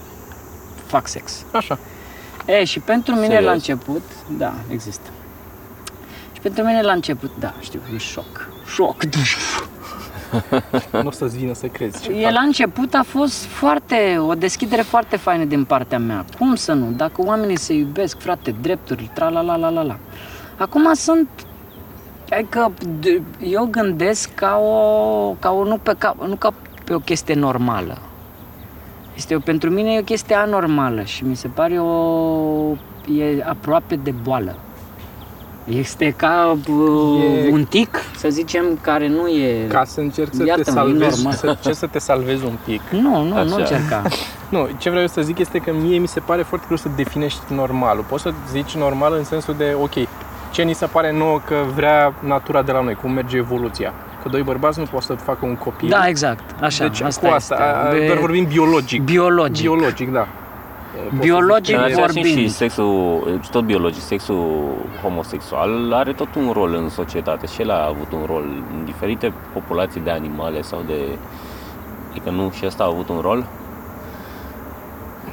fac sex. Așa. E, și pentru mine Serios? la început, da, există. Și pentru mine la început, da, știu, e șoc. Șoc. Nu o să-ți vină să crezi. ce E fac. la început a fost foarte, o deschidere foarte faină din partea mea. Cum să nu? Dacă oamenii se iubesc, frate, drepturi, tra la la la la la. Acum sunt Adică d- eu gândesc ca o, ca o nu, pe, ca, nu ca pe o chestie normală. Este o, pentru mine e o chestie anormală și mi se pare o e aproape de boală. Este ca uh, E- un tic, să zicem, care nu e... Ca să încerci să te Iată-mă, e salvezi, normal. să, ce să te salvezi un pic. Nu, nu, nu Așa. încerca. Nu, ce vreau eu să zic este că mie mi se pare foarte greu să definești normalul. Poți să zici normal în sensul de, ok, ce ni se pare nouă că vrea natura de la noi, cum merge evoluția. Că doi bărbați nu pot să facă un copil. Da, exact, așa, deci asta cu asta, este. a, De- doar vorbim biologic. biologic. Biologic, da. Pot să Biologic zic În că e- același timp vorbind. și sexul, tot biologic, sexul homosexual are tot un rol în societate și el a avut un rol în diferite populații de animale sau de... Adică nu și ăsta a avut un rol?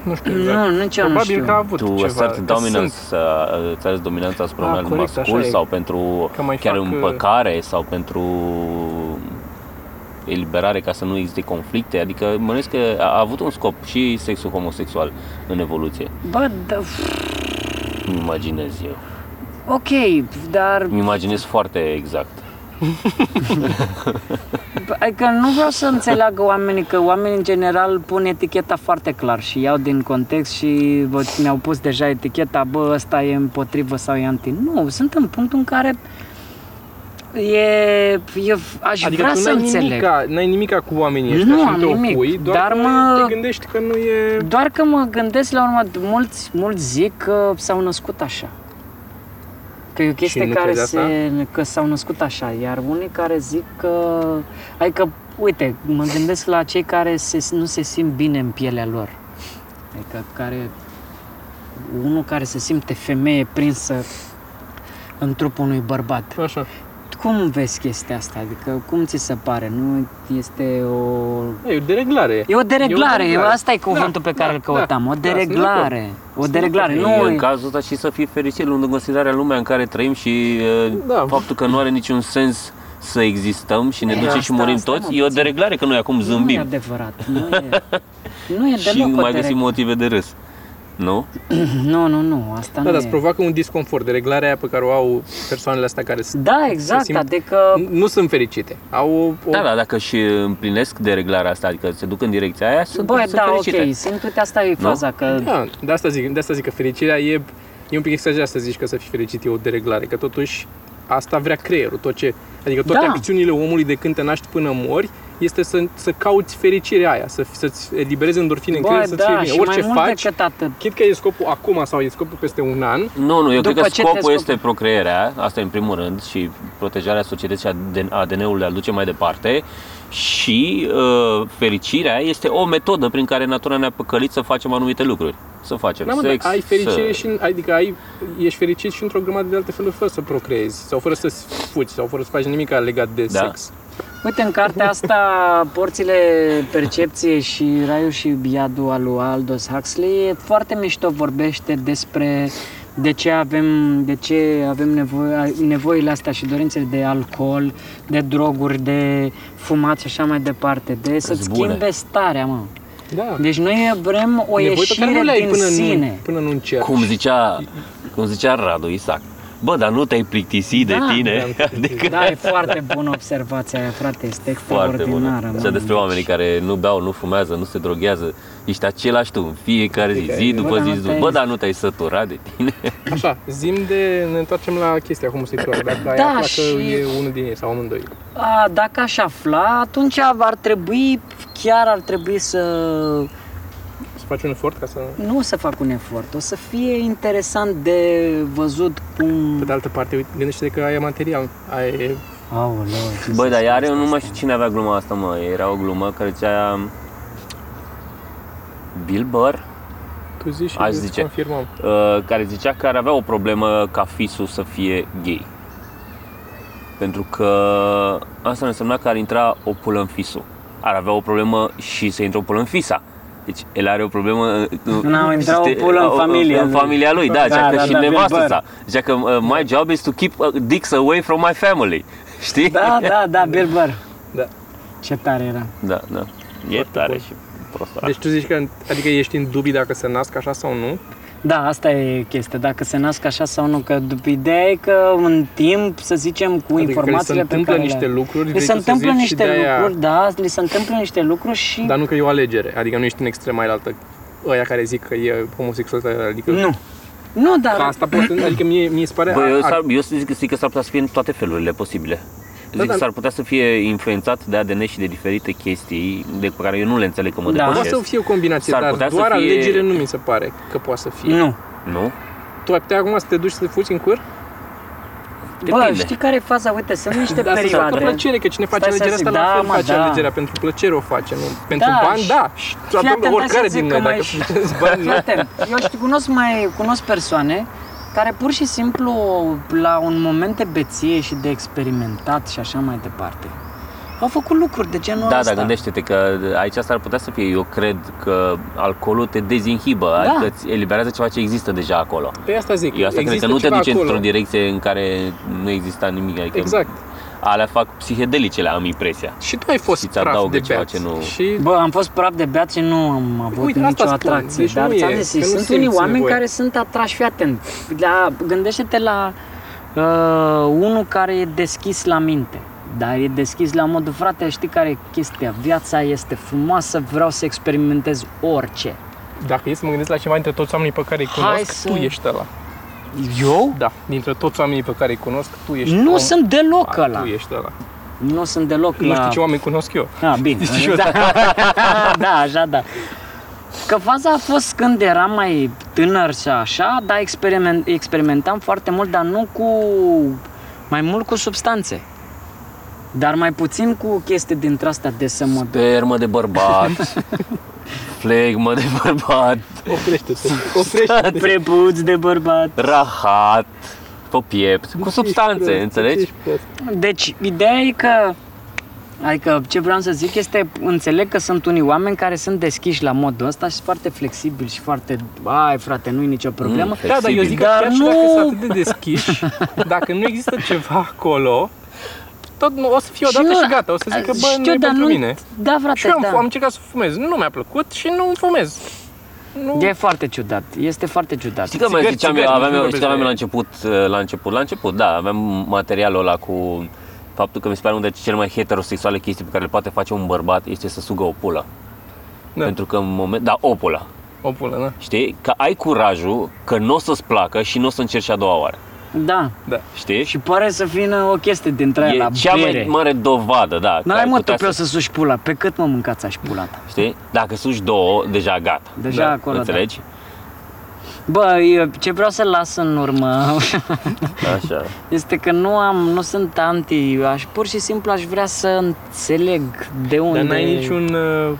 Nu știu exact. Nu, nici eu nu Probabil știu. că a avut Tu ceva. assert că dominance, sunt. să îți arăți dominanța asupra Ah, unui alt corect, așa mascul e. sau pentru Că mai chiar fac, uh, împăcare sau pentru eliberare ca să nu existe conflicte, adică mă gândesc că a avut un scop și sexul homosexual în evoluție. Bă, da, Îmi imaginez eu. ok, dar Îmi imaginez foarte exact. adică nu vreau să înțeleagă oamenii că oamenii în general pun eticheta foarte clar și iau din context și bă, mi-au pus deja eticheta, bă, ăsta e împotrivă sau e anti. Nu, sunt în punctul în care e, e aș Adică vrea tu să n-ai înțeleg. nimica, n-ai nimica cu oamenii ăștia Nu și am te nimic, opui, doar dar că mă- te gândești că nu e... Doar că mă gândesc la urmă, mulți, mulți zic că s-au născut așa. Că e o chestie nu care crezi se, că s-au născut așa, iar unii care zic că, adică, uite, mă gândesc la cei care se, nu se simt bine în pielea lor. Adică care, unul care se simte femeie prinsă în trupul unui bărbat. Așa. Cu cum vezi chestia asta? Adică cum ți se pare? Nu este o... E o dereglare. E o dereglare, E o e dereglare. asta e cuvântul Da, pe care da, îl căutam, da, o da, sunt de dereglare. acord. o Sunt de dereglare, acord. nu în e... cazul ăsta și să fii fericit, luând în considerare lumea în care trăim și uh, Da. faptul că nu are niciun sens să existăm și ne E, ducem și asta- murim asta, toți, mă, e o puțin. dereglare că noi acum Nu e zâmbim adevărat, nu e, nu e și deloc nu o mai găsim dereglare. motive de râs. Nu? Nu, nu, nu, asta Da, nu dar e. îți provoacă un disconfort. Dereglarea aia pe care o au persoanele astea care s- Da, exact, simt- adică... nu sunt fericite. Au o, o Da, da, dacă și împlinesc dereglarea asta, adică se duc în direcția aia, sunt, Băi, sunt da, fericite. ok, sunt uite, asta e faza, că... Da, de asta zic, de asta zic că fericirea e, e un pic exagerat să zici că să fii fericit e o dereglare, că totuși asta vrea creierul, tot ce, adică toate Da. acțiunile omului de când te naști până mori este să, să cauți fericirea aia, să, să-ți eliberezi endorfine în Bă, creier, să-ți fie da, bine. și Orice mai mult faci, decât atât. chit că e scopul acum sau e scopul peste un an, Nu, nu, eu După cred că ce te scopul scopul- este procreerea, asta în primul rând, și protejarea societății ADN- ADN-ului de a duce mai departe și uh, fericirea este o metodă prin care natura ne-a păcălit să facem anumite lucruri. Să facem Da, mă, sex, dar ai fericire să... și, în- adică ai, ești fericit și într-o grămadă de alte feluri fără să procreezi sau fără să fugi sau fără să faci nimic legat de Da. sex. Uite, în cartea asta, Porțile Percepției și Raiul și Biadul al lui Aldous Huxley, foarte mișto vorbește despre de ce avem, de ce avem nevoie, nevoile astea și dorințele de alcool, de droguri, de fumat și așa mai departe, de să-ți bune. schimbe starea, mă. Da. Deci noi vrem o Nevoi pe care ieșire nu le ai din până sine. Nu, până nu încerci. Cum zicea, cum zicea Radu Isac. Bă, dar nu te-ai plictisit Da, de tine? da, adică Da, e foarte bună observația aia, frate, este foarte extraordinară. bună. mă. Și despre oamenii care nu beau, nu fumează, nu se droghează. Ești același tu în fiecare zi, zi Bă, după dar zi, nu zi. te-ai- Bă, dar nu te-ai săturat de tine? Așa, zim de, ne întoarcem la chestia homosexuală, dacă ai Da, aflat că și- e unul din ei sau amândoi. A, dacă aș afla, atunci ar trebui, chiar ar trebui să Să faci un efort ca să... nu să fac un efort, o să fie interesant de văzut cum... Pe de altă parte, uite, gândește că ai e material, ai e Aoleu, ce Băi, să dar spun are, asta? nu mai știu cine avea gluma asta, mă. Era o glumă care zicea... Bill Burr, Tu zici și Aș îți zice. confirmăm. uh, care zicea că ar avea o problemă ca fisul să fie gay. Pentru că asta însemna că ar intra o pulă în fisul. Ar avea o problemă și să intre o pulă în fisa. Deci el are o problemă uh, N-au intrat o este- pulă în familia în lui. familia lui, da, Da, zicea că da, și da, nevastă Bill sa. Zicea că uh, my job is to keep uh, dicks away from my family. Știi? Da, da, da, Bill Burr. Da. Ce tare era. Da, da. E Foarte tare bun. și prost. Deci tu zici că, adică ești în dubii dacă se nasc așa sau nu? Da, asta e chestia, dacă se nasc așa sau nu, că după ideea e că în timp, să zicem, cu Adică că li se informațiile pe întâmplă care niște le... lucruri, Li vrei se tu să întâmplă zici, niște și de-aia- lucruri, da, li se întâmplă niște lucruri și... Dar nu că e o alegere, adică nu ești în extrema altă ăia care zic că e homosexual, adică Nu. Nu, dar... Ca asta poate, adică mie, mie se pare... Bă, eu, ar- s-ar, eu să zic, zic că s-ar putea să fie în toate felurile posibile. Zic da. că s-ar putea să fie influențat de ADN și de diferite chestii de pe care eu nu le înțeleg că mă Da. Poate depășesc. să fie o combinație, S-ar dar putea să doar fie- alegere nu mi se pare că poate să fie. Nu. Nu? Tu ai putea acum să te duci să te fuți în cur? Bă, Depinde. știi care e faza? Uite, sunt niște Dar să facă perioade. plăcere, că cine face Stai să alegerea asta zic, la da, fel mă, face da. alegerea, pentru plăcere o face, nu? Pentru Da, bani, și- da. Și Fii atunci atent, hai oricare să zic din că noi, mai- dacă plătesc bani, Fii atent, eu știu, cunosc, mai, cunosc persoane care pur și simplu la un moment de beție și de experimentat și așa mai departe au făcut lucruri de genul Da, ăsta. dar gândește-te că aici s-ar putea să fie, eu cred că alcoolul te dezinhibă, Da. adică îți eliberează ceva ce există deja acolo. Pe asta zic, Eu asta cred există că nu te ceva duce acolo. într-o direcție în care nu exista nimic, adică Exact. Alea fac psihedelicele, am impresia. Și tu ai fost Și ți praf adaugă de ceva beat. ce nu- Și Bă, am fost praf de beat și nu am avut Uite, asta nicio spun. atracție. Deci dar nu ți-am e, zis, că nu sunt simți unii oameni nevoie. care sunt atrași, fii atent. La, gândește-te la uh, unul care e deschis la minte. Dar e deschis la modul, frate, știi care e chestia? Viața este frumoasă, vreau să experimentez orice. dacă e să mă gândesc la ceva dintre toți oamenii pe care îi Hai cunosc, să- tu ești ăla. Eu? Da, dintre toți oamenii pe care îi cunosc, tu ești Nu om- sunt deloc A, ăla. Tu ești ăla. Nu sunt deloc Nu la... știu ce oameni cunosc eu. Ah, bine. Știu, da. da, așa, da. Că faza a fost când eram mai tânăr și așa, dar experiment, experimentam foarte mult, dar nu cu... mai mult cu substanțe. Dar mai puțin cu chestii dintre astea de să mă... Spermă de bărbat, flegmă de bărbat, Oprește-te. Oprește-te. Prepuț de bărbat. rahat, pe piept, cu substanțe, înțelegi? Deci, ideea e că Adică ce vreau să zic este, înțeleg că sunt unii oameni care sunt deschiși la modul ăsta și sunt foarte flexibili și foarte, ai frate, nu e nicio problemă. Mm, Da, dar eu zic că Dar chiar și nu- dacă sunt atât de deschiși, dacă nu există ceva acolo, tot nu, o să fie odată și, eu- gata, o să zic că bă, știu, nu e dar pentru nu- mine. Da, frate, Și eu am, da. am încercat să fumez, nu mi-a plăcut și nu fumez. Nu, E foarte ciudat, este foarte ciudat. Știi că mai Țigări, ziceam eu, țigări, aveam, nu eu, vorbesc știi că aveam de- la început, uh, la început, la început, da, aveam materialul ăla cu faptul că mi se pare unul dintre cele mai heterosexuale chestii pe care le poate face un bărbat este să sugă o pulă. Da. Pentru că în moment, da, o pulă, o pulă, da. știi? Că ai curajul că nu o să-ți placă și nu o să încerci a doua oară, Da. Da. știi? Și pare să fie o chestie dintre aia e la cea bere. mai mare dovadă, da. că N-ai ai mă putea tu pe o să, să suși pula, pe cât mă mâncați aș pula ta? Știi? Dacă sugi două, deja gata. Deja Da, acolo, Înțelegi? da. Bă, eu, ce vreau să las în urmă Așa. este că nu am, nu sunt anti, aș pur și simplu aș vrea să înțeleg de unde... Dar n-ai niciun... uh,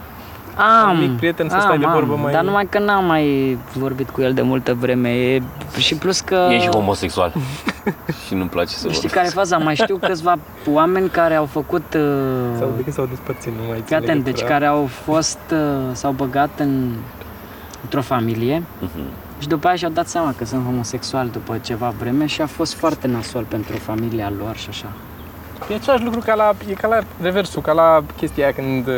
am, mic prieten să am, stai de am, vorbă mai- Dar numai că n-am mai vorbit cu el de multă vreme e, și plus că... Ești homosexual și nu-mi place să Știi vorbesc. care e faza? Mai știu câțiva oameni care au făcut... Sau Uh, de când s-au despărțit, nu mai fii țin atent, deci legătura. care au fost, uh, s-au băgat în, într-o familie Mhm. și după aia și-au dat seama că sunt homosexual după ceva vreme și a fost foarte nasol pentru familia lor și așa. E același lucru ca la, e ca la reversul, ca la chestia aia când uh,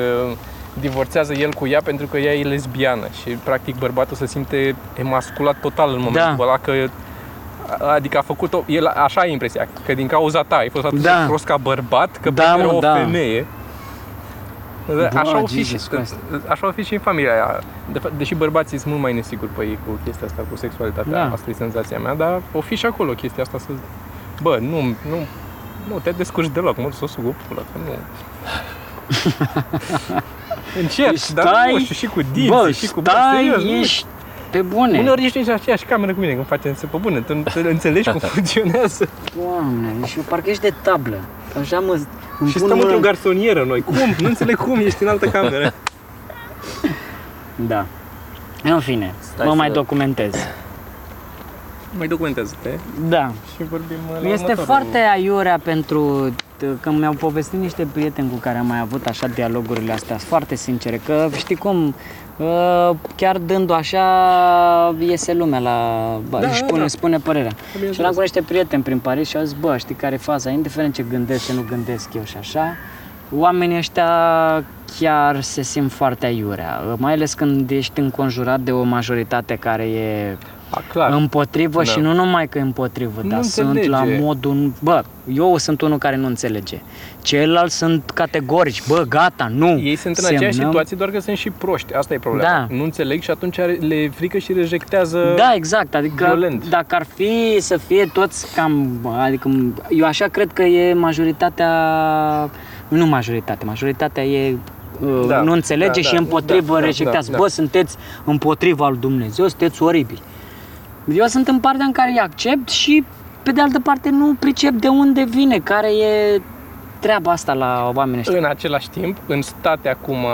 divorțează el cu ea pentru că ea e lesbiană și practic bărbatul se simte emasculat total în momentul Da. ăla că Adică a făcut-o, el așa ai impresia, că din cauza ta ai fost atât Da. de prost ca bărbat că Da, preferă mă, o da. femeie. Da, Bă, așa, o fi și, Jesus Christ. așa o fi și în familia aia. De fapt, deși bărbații sunt mult mai nesiguri pe ei cu chestia asta, cu sexualitatea, Da. asta e senzația mea, dar o fi și acolo chestia asta să... Bă, nu, nu, nu te descurci deloc, mă, să o sug o pulă, că nu... Încerc, Deci dar stai- nu știu, și cu dinții, Bă, și cu... stai, serios, nu ești pe bune. Uneori ești în aceeași cameră cu mine când facem se pe bune, tu, tu înțelegi cum funcționează. Doamne, și parcă ești de tablă. Așa mă... îmi Și pun stăm mâna- într-o garsonieră noi. Cum? Nu înțeleg cum ești în altă cameră. Da. În fine, Stai mă să- mai documentez. Mai documentează-te Da. și vorbim la Este următorul. foarte aiurea pentru că mi-au povestit niște prieteni cu care am mai avut așa dialogurile astea foarte sincere, că știi cum, uh, chiar dându așa iese lumea la... Bă, Da, își da, spune, da. spune părerea. Bineînțeles. Și eram cu niște prieteni prin Paris și au zis, bă, știi care e faza? Indiferent ce gândesc, ce nu gândesc eu și așa, oamenii ăștia chiar se simt foarte aiurea, mai ales când ești înconjurat de o majoritate care e A, clar. împotrivă Da. și nu numai că împotrivă, Nu dar sunt înțelege. la modul... Bă, eu sunt unul care nu înțelege. Ceilalți sunt categorici. Bă, gata, nu. Ei sunt în aceeași Semnăm. situație, doar că sunt și proști. Asta e problema. Da. Nu înțeleg și atunci are- le e frică și rejectează Da, exact. Adică violent. dacă ar fi să fie toți cam... Adică eu așa cred că e majoritatea... Nu majoritatea, majoritatea e uh, Da, nu înțelege da, și da, împotrivă da, da, rejectează. da, Bă, da. sunteți împotriva lui Dumnezeu, sunteți oribili. Eu sunt în partea în care îi accept și pe de altă parte nu pricep de unde vine, care e treaba asta la oamenii ăștia. În același timp, în state acum,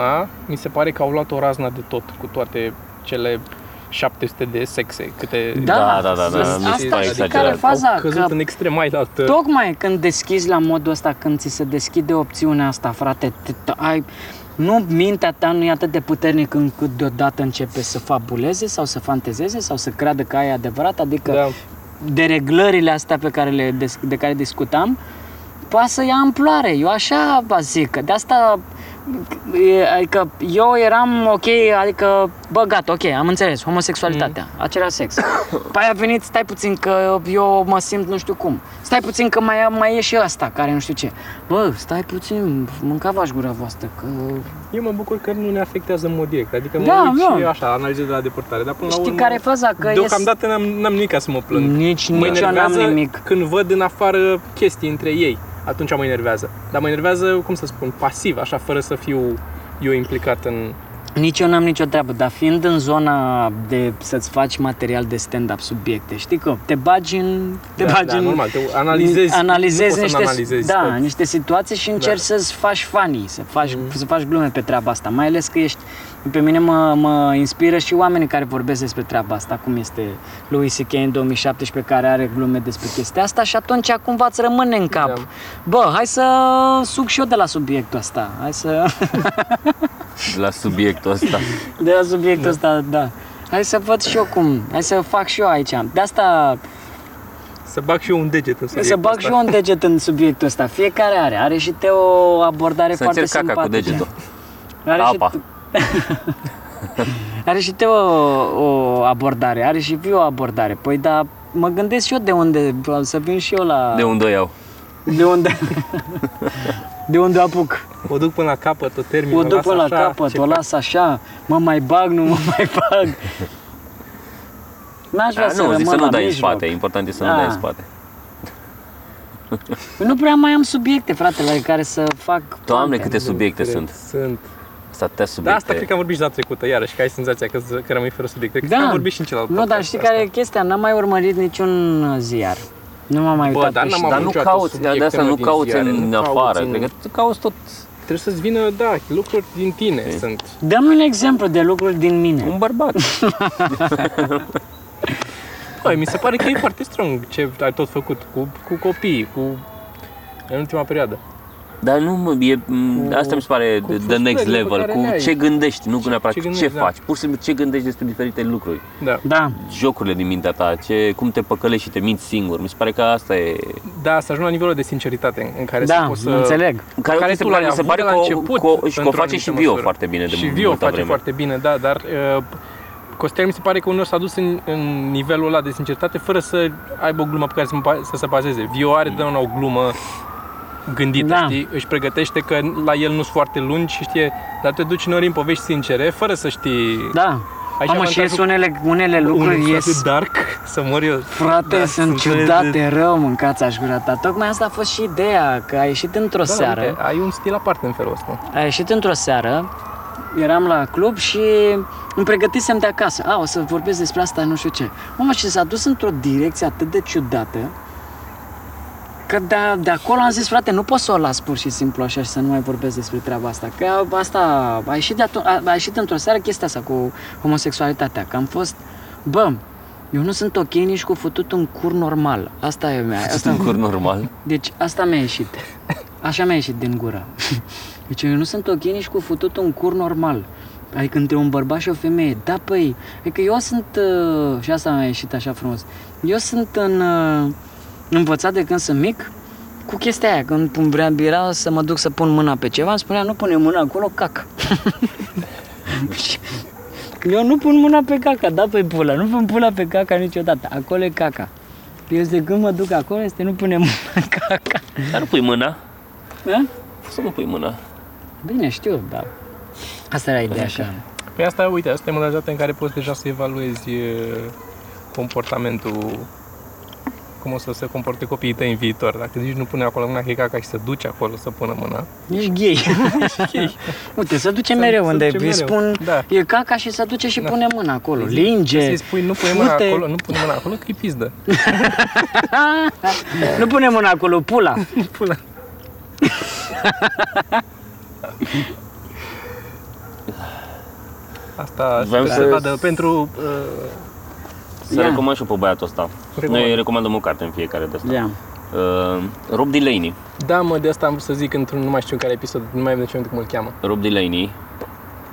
mi se pare că au luat o razna de tot, cu toate cele 700 de sexe, câte... Da, da, da, da, asta mi se știi pare care e exagerat. faza? Au căzut Că în extrema altă. Tocmai când deschizi la modul ăsta, când ți se deschide opțiunea asta, frate, te- ai, nu mintea ta nu e atât de puternică încât deodată începe să fabuleze sau să fantezeze sau să creadă că ai adevărat, adică Da. dereglările astea pe care le, des- de care discutam, poate să ia amploare. Eu așa vă zic, că de asta e, adică eu eram ok, adică bă, gata, ok, am înțeles, homosexualitatea, mm. același sex. Păi a venit, stai puțin că eu mă simt nu știu cum. Stai puțin că mai, mai e și ăsta care nu știu ce. Bă, stai puțin, mâncavați gura voastră, că Eu mă bucur că nu ne afectează în mod direct. Adică mă Da, uit nu. și așa, analizez de la deportare. Dar până la știi urmă, care e faza? Că deocamdată n-am, n-am nimic ca să mă plâng. Nici, mă nici eu n-am enervează nimic. când văd în afară chestii între ei. Atunci mă enervează. Dar mă enervează, cum să spun, pasiv, așa, fără să fiu eu implicat în... Nici eu n-am nicio treabă, dar fiind în zona de să-ți faci material de stand-up subiecte, știi că te bagi în... Te Da, bagi da, în normal, te analizezi, analizezi nu poți să niște, analizezi da, tot. niște situații și încerci să-ți faci funny, să faci, Mhm. să faci glume pe treaba asta, mai ales că ești Pe mine mă, mă inspiră și oamenii care vorbesc despre treaba asta, cum este Louis C.K. în 2017, care are glume despre chestia asta și atunci cumva îți rămâne în cap. Da. Bă, hai să suc și eu de la subiectul ăsta. Hai să... De la subiectul ăsta. de la subiectul ăsta, da. Hai să văd și eu cum, hai să fac și eu aici. De asta Să bag și eu un deget în să subiectul bag ăsta. și eu un deget în subiectul ăsta. Fiecare are. Are și te o abordare Să foarte încerc caca cu simpatică. degetul. Are Apa. Și, are și te o, o abordare, are și Viu o abordare. Păi da, mă gândesc și eu de unde, să vin și eu la... De unde o iau? De unde... de unde apuc. O duc până la capăt, o termin, O o duc las până la așa, capăt, ce o las așa, mă mai bag, nu mă mai bag. N-aș vrea A, să nu, zic rămân să nu la dai în mijloc. spate, important e să nu Da. dai în spate. Păi Nu prea mai am subiecte, frate, la care să fac Doamne, toate. câte subiecte cred. sunt. Sunt. Sunt atâtea Da, subiecte. asta cred că am vorbit și data trecută, iarăși, că ai senzația că, că rămâi fără subiecte. Cred că Da. am vorbit și în celălalt Nu, dar podcast știi asta. care e chestia? N-am mai urmărit niciun ziar. Nu m-am mai Bă, uitat dar pe n-am știri. Dar nu niciodată cauți, de subiecte, asta mă, nu din cauți ziare, în nu afară. cauți în- Cred că tu cauți tot Trebuie să-ți vină, da, lucruri din tine sunt. Dă-mi un exemplu de lucruri din mine. un bărbat. Băi, mi se pare că e foarte strong ce ai tot făcut cu, cu copiii, cu în ultima perioadă. Dar nu, mă, e, m, Cu- asta mi se pare cu the- the next frustrările pe level, care cu le ai. ce gândești, nu neapărat ce ce, gândești, ce da. faci, pur și simplu ce gândești despre diferite lucruri. Da. Da. Jocurile din mintea ta, ce, cum te păcălești și te minți singur. Mi se pare că asta e... Da, să ajung la nivelul de sinceritate în care să Da, poți să... înțeleg. Care, care mi se tu pare, l-ai mi se avut pare de că la o, început, că o, și că o într-o face și anumită Vio măsură. foarte bine de Și multă Vio face vreme. foarte bine, da, dar uh, Costel mi se pare că unor s-a dus în, în nivelul ăla de sinceritate fără să aibă o glumă pe care să, mă- să se bazeze. Vio are de o glumă gândită, Da. știi? Își pregătește că la el nu sunt foarte lungi și știe, dar te duci uneori în povești sincere, fără să știi... Da. Aici Mamă, am și ies întrebat- unele, unele lucruri un ies... dark, să mor eu. Frate, Da, sunt sunt ciudate, rău mâncați aș gura ta. Tocmai asta a fost și ideea, că ai ieșit într-o Da, seară. uite, ai un stil aparte în felul ăsta. A ieșit într-o seară, eram la club și îmi pregătisem de acasă. A, o să vorbesc despre asta, nu știu ce. Mamă, și s-a dus într-o direcție atât de ciudată că de, de acolo am zis, frate, nu pot să o las pur și simplu așa și să nu mai vorbesc despre treaba asta. Că asta a ieșit, de atu- a, a ieșit într-o seară chestia asta cu homosexualitatea. Că am fost, bă, eu nu sunt ok nici cu futut un cur normal. Asta e mea. Asta Asta, un cur normal. deci asta mi-a ieșit. Așa mi-a ieșit din gură. Deci eu nu sunt ok nici cu futut un cur normal. Adică între un bărbat și o femeie. Da, păi, adică eu sunt, uh, și asta mi-a ieșit așa frumos, eu sunt în, uh, învățat de când sunt mic cu chestia aia, când pun- vrea era să mă duc să pun mâna pe ceva, îmi spunea, nu pune mâna acolo, cac. Și eu nu pun mâna pe caca, da, pe pula, nu pun pula pe caca niciodată, acolo e caca. Eu de când mă duc acolo este nu pune mâna în caca. Dar nu pui mâna. Da? Să nu pui mâna. Bine, știu, dar asta era ideea așa. Păi asta, uite, asta e modalitatea în care poți deja să evaluezi e, comportamentul cum o să se comporte copiii tăi în viitor. Dacă zici nu pune acolo mâna, că e caca și să duci acolo să pună mâna. Ești gay. gay. Uite, se duce Se- mereu se unde duce îi mereu, spun, da. e caca și se duce și Da. pune mâna acolo. Să-i Linge. spui, nu pune mâna fute. acolo, nu pune mâna acolo, că e pizdă. nu pune mâna acolo, pula. Pula. Asta Vreau sper să- să vadă pentru uh, Să Ia. recomand și eu pe băiatul ăsta. Recomand. Noi recomandăm o carte în fiecare de asta. Ia. Uh, Rob Delaney. Da, mă, de asta am vrut să zic într-un, nu mai știu în care episod, nu mai am de ce aminte cum îl cheamă. Rob Delaney.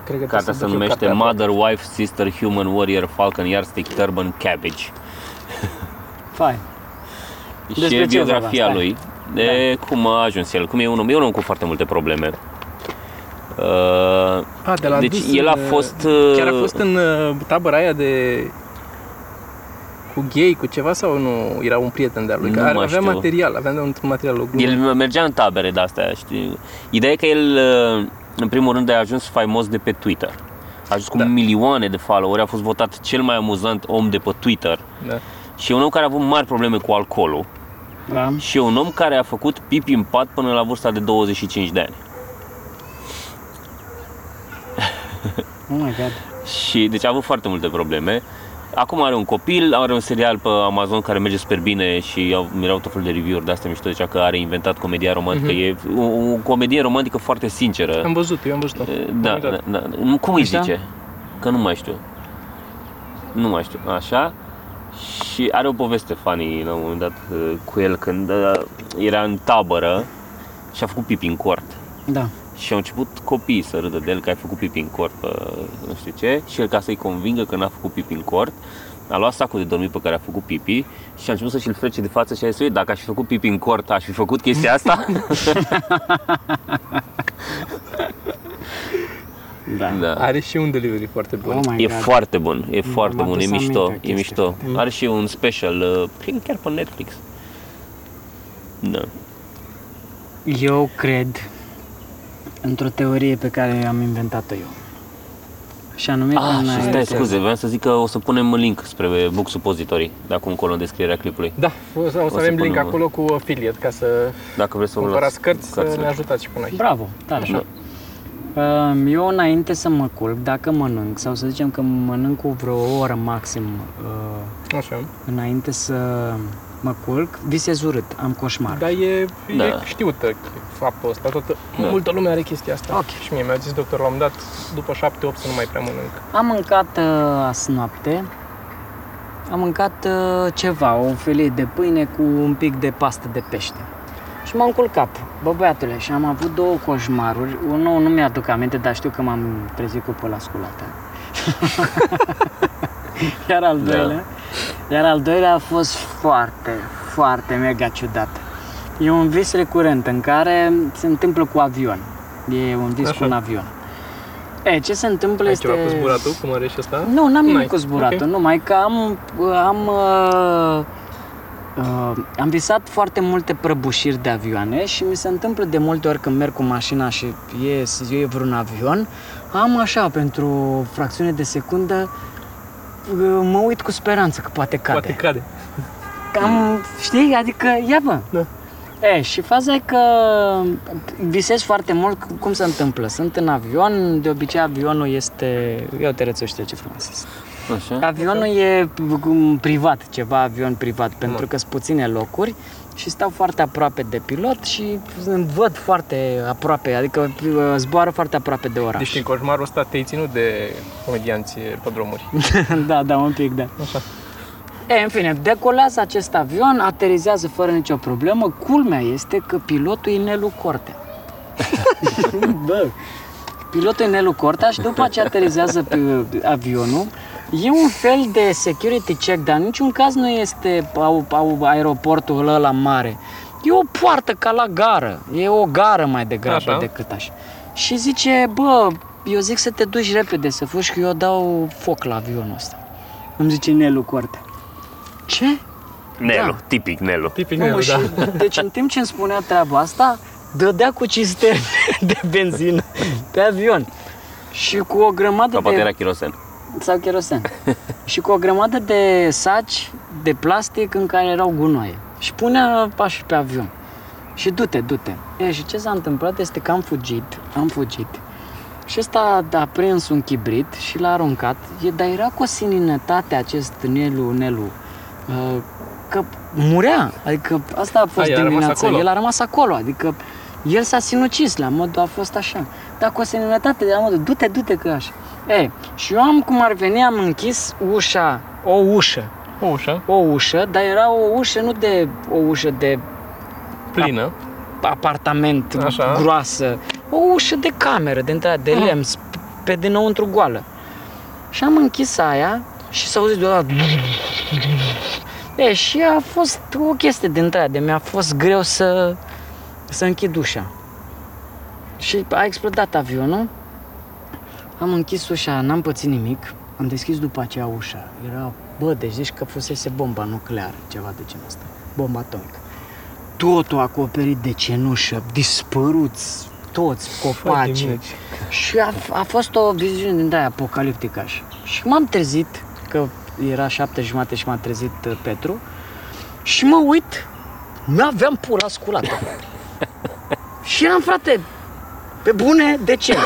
Cred că Cartea trebuie se să duc eu numește cartea Mother, Wife, Sister, Human, Warrior, Falcon, Yardstick, Turban, Cabbage. Fai. și Despre e ce biografia vorba? lui. De cum a ajuns el, cum e un om, e un om cu foarte multe probleme. Uh, A, de la deci dus el a în, fost... uh, Chiar a fost în uh, tabăra aia de cu gay, cu ceva sau nu era un prieten de-al lui? Nu Că are- mai avea știu. material, avea un material, o glumă. El mergea în tabere de-astea, știi? Ideea e că el, uh, în primul rând, a ajuns faimos de pe Twitter. A ajuns cu Da. milioane de followeri, a fost votat cel mai amuzant om de pe Twitter. Da. Și e un om care a avut mari probleme cu alcoolul. Da? Și e un om care a făcut pipi în pat până la vârsta de 25 de ani. Oh my god. Și deci a avut foarte multe probleme Acum are un copil, are un serial pe Amazon care merge super bine și au, mirau tot fel de review-uri de astea mișto, zicea că are inventat comedia romantică. E o, o comedie romantică foarte sinceră. Am văzut, eu am văzut-o. Da, Am da, uitat. da. Nu, Cum îi Așa? zice? Că nu mai știu. Nu mai știu. Așa. Și are o poveste funny la un moment dat uh, cu el când uh, era în tabără și a făcut pipi în cort. Da. Și au început copiii să râdă de el că ai făcut pipi în cort pe nu știu ce și el ca să-i convingă că n-a făcut pipi în cort a luat sacul de dormit pe care a făcut pipi și a început să și-l frece de față și a zis, "Uite, dacă aș fi făcut pipi în cort, aș fi făcut chestia asta? Da. da. Are și un delivery foarte bun. Oh my E God. foarte bun, e foarte m-a bun, e adus mișto, aminte e chestia mișto. Are și un special, uh, cred că chiar pe Netflix. Da. Eu cred într-o teorie pe care am inventat-o eu. Și anume că Ah, și înainte- stai, scuze, vreau să zic că o să punem link spre Book Suppository, de acum încolo în descrierea clipului. Da, o să, o să să avem link punem- acolo cu affiliate ca să Dacă vreți să vă cumpărați luați cărți, să cărțile. ne ajutați și pe noi. Bravo, tare. Așa. Um, Eu înainte să mă culc, dacă mănânc, sau să zicem că mănânc cu vreo oră maxim uh, Așa. înainte să mă culc, visez urât, am coșmar. Dar e, Da. e știută faptul ăsta. Toată, Da. Multă lume are chestia asta. Ok. Și mie mi-a zis doctorul, am dat după 7-8 să nu mai prea mănânc. Am mâncat uh, azi noapte, am mâncat uh, ceva, o felie de pâine cu un pic de pastă de pește. Și m-am culcat, bă băiatule, și am avut două coșmaruri. Unul nu mi-aduc aminte, dar știu că m-am trezit cu păla sculată. Iar al Da. doilea, iar al doilea a fost foarte, foarte mega ciudat. E un vis recurent în care se întâmplă cu avion. E un vis Așa. cu un avion. E, ce se întâmplă Ai este... ceva cu zburatul, cum are și ăsta? Nu, n-am nimic N-ai. cu zburatul, Ok. numai că am, am, uh, uh, am visat foarte multe prăbușiri de avioane și mi se întâmplă de multe ori când merg cu mașina și ies, e vreun avion, am așa, pentru o fracțiune de secundă, uh, mă uit cu speranță că poate cade. Poate cade. Cam, știi, adică, ia bă. Da. E, și faza e că visez foarte mult cu- cum se întâmplă. Sunt în avion, de obicei avionul este... Eu te rățu știu ce frumos este. Așa? Avionul e um, privat, ceva avion privat, pentru Da. că sunt puține locuri și stau foarte aproape de pilot și îmi văd foarte aproape, adică uh, zboară foarte aproape de oraș. Deci în coșmarul ăsta te-ai ținut de comedianți pe drumuri. da, da, un pic, da. Așa. E, în fine, decolează acest avion, aterizează fără nicio problemă. Culmea este că pilotul e Nelu Cortea. Bă, pilotul e Nelu Cortea și după ce aterizează pe avionul, e un fel de security check, dar în niciun caz nu este au, au aeroportul ăla mare. E o poartă ca la gară, e o gară mai degrabă Așa. decât așa. Și zice, bă, eu zic să te duci repede să fugi că eu dau foc la avionul ăsta. Îmi zice Nelu Cortea. Ce? Nelu, Da. tipic Nelu. Tipic Mamă, Nelu, și, da. deci în timp ce îmi spunea treaba asta, dădea cu cisterne de benzină pe avion. Și cu o grămadă Sau poate de... era chirosen. Sau cherosen. și cu o grămadă de saci de plastic în care erau gunoaie. Și punea așa pe avion. Și du-te, du-te. E, și ce s-a întâmplat este că am fugit, am fugit. Și ăsta a prins un chibrit și l-a aruncat, e, dar era cu o sininătate acest Nelu, Nelu, uh, că murea, adică asta a fost A, el a rămas dimineața, acolo. el a rămas acolo, adică el s-a sinucis la modul, a fost așa, dar cu o sininătate de la modul, du-te, du-te că așa. E, și eu am, cum ar veni, am închis ușa, o ușă, O ușă o ușă, dar era o ușă, nu de o ușă de plină. apartament Așa. groasă, o ușă de cameră, de intrare, de Mhm. lemn, sp- pe dinăuntru goală. Și am închis aia și s-a auzit deodată E, și a fost o chestie de intrare, de mi-a fost greu să, să închid ușa. Și a explodat avionul, am închis ușa, n-am pățit nimic, am deschis după aceea ușa. Era, bă, deci zici că fusese bomba nucleară, ceva de genul ăsta, bomba atomică. Totul acoperit de cenușă, dispăruți toți copacii. mine, Și a, a fost o viziune din aia apocaliptică așa. Și m-am trezit, că era șapte jumate și m-a trezit uh, Petru, și mă uit, n-aveam pula sculată. și eram, frate, pe bune, de ce?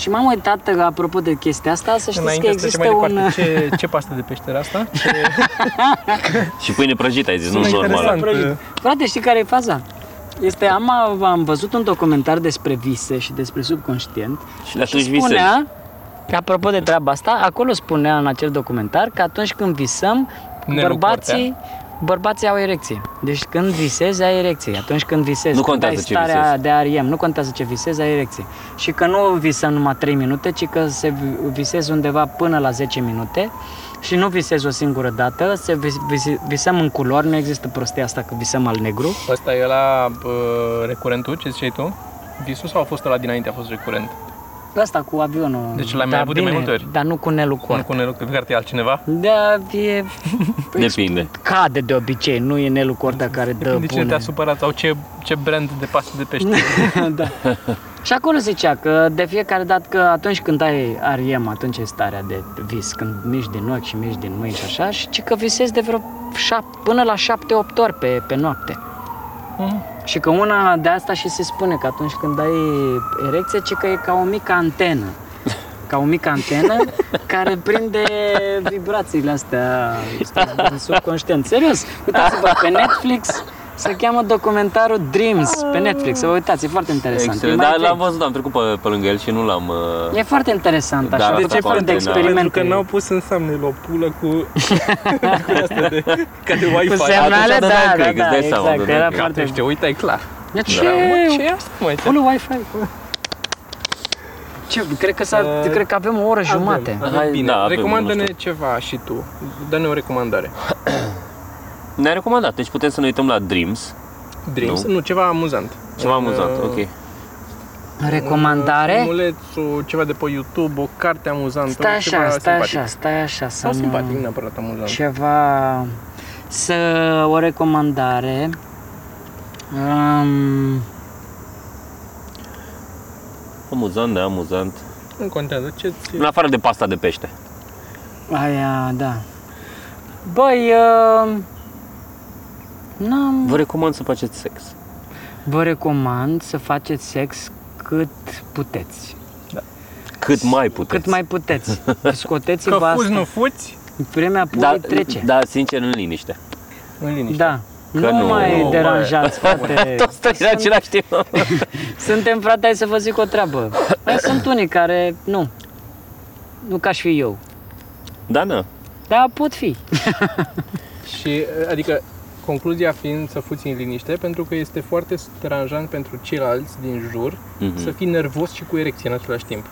Și m-am uitat, apropo de chestia asta, să știți Înainte că să trecem există mai un... departe, ce, ce pastă de pește era asta? Ce... Și pâine prăjită, ai zis, nu Sună normală. interesant. Frate, știi care e faza? Este, am, am văzut un documentar despre vise și despre subconștient Și de atunci și visezi. spunea, că apropo de treaba asta, acolo spunea în acel documentar că atunci când visăm, Nelu bărbații, bărbații au erecție. Deci când visezi, ai erecție. Atunci când visezi, Nu când contează ai ce starea visezi. de ariem, nu contează ce visezi, ai erecție. Și că nu visăm numai 3 minute, ci că se vi- visezi undeva până la 10 minute și nu visezi o singură dată, se vis, vis, visăm în culori, nu există prostia asta că visăm al negru. Ăsta e la uh, recurentul, ce ziceai tu? Visul sau a fost ăla dinainte, a fost recurent? Asta cu avionul. Deci l-ai mai Dar avut de mai bine, multe ori? Dar nu cu Nelu Nu Cort. cu Nelu, că cred că e altcineva. Da, e... Depinde. Cade de obicei, nu e Nelu Corda care dă Depinde cine bune. te-a supărat sau ce, ce brand de pastă de pește. da. Și acolo zicea că de fiecare dată că atunci când ai ariem, atunci e starea de vis, când miști din ochi și miști din mâini și așa, și ci că visezi de vreo șap, până la 7-8 ori pe, pe noapte. Mhm. Și că una de asta și se spune că atunci când ai erecție, ci că e ca o mică antenă. Ca o mică antenă care prinde vibrațiile astea din subconștient. Serios, uitați-vă pe Netflix, se cheamă documentarul Dreams pe Netflix. Să vă uitați, e foarte interesant. Excelent. E, mai Dar l-am vechi. văzut, am trecut pe, pe lângă el și nu l-am... uh, e foarte interesant Da, așa, de de ce ce fel de antena? experimente. Pentru că n-au pus în thumbnail o pulă cu, cu astea de, ca de cu Wi-Fi. semnale, Atunci da, dădeai da, crack, da, îți dai seama, exact, dădeai era crack. foarte... Te uita, e clar. De ce? Da, mă, ce e asta, mă? Ce? Full Wi-Fi. Ce, cred că, s-a, Uh, cred că avem o oră jumate. Avem, Hai, avem bine. da, avem, Recomandă-ne nu știu. ceva și tu. Dă-ne o recomandare. Ne-a recomandat, deci putem să ne uităm la Dreams. Dreams? Nu. Nu, ceva amuzant. Ceva Un, amuzant, uh, ok. Recomandare? Un filmuleț, o- ceva de pe YouTube, o carte amuzantă. Stai ceva așa, stai simpatic. așa, stai așa să Sau nu... simpatic, neapărat amuzant. Ceva... Să... o recomandare... Um, Amuzant, da, amuzant. Nu contează, ce ți În afară de pasta de pește. aia, da. Băi, uh, n-am... Vă recomand să faceți sex. Vă recomand să faceți sex cât puteți. Cât mai puteți. Cât mai puteți. Scoteți-vă Că fuzi, asta. nu fuți, Vremea pui da, trece. da, sincer, în liniște. în liniște. Da. Că nu, nu- mai nu, deranjați, frate. Toți trei în același timp. Suntem, frate, hai să vă zic o treabă. Mai sunt unii care, nu. Nu ca și fi eu. Da, da. Dar pot fi. Și, adică, concluzia fiind să fuți în liniște, pentru că este foarte deranjant pentru ceilalți din jur Mhm. să fii nervos și cu erecție în același timp.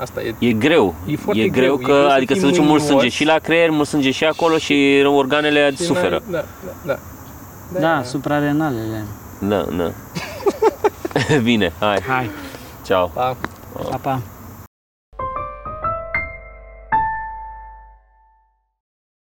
Asta e. E greu. E foarte e greu, greu, e că, greu să adică fii se duce mult mândruos. sânge și la creier, mult sânge și acolo și organele și suferă. n-ai- Da, da, da. Da, suprarenalele. Da, da. Bine, hai. Hai, Ciao. Pa. pa, pa.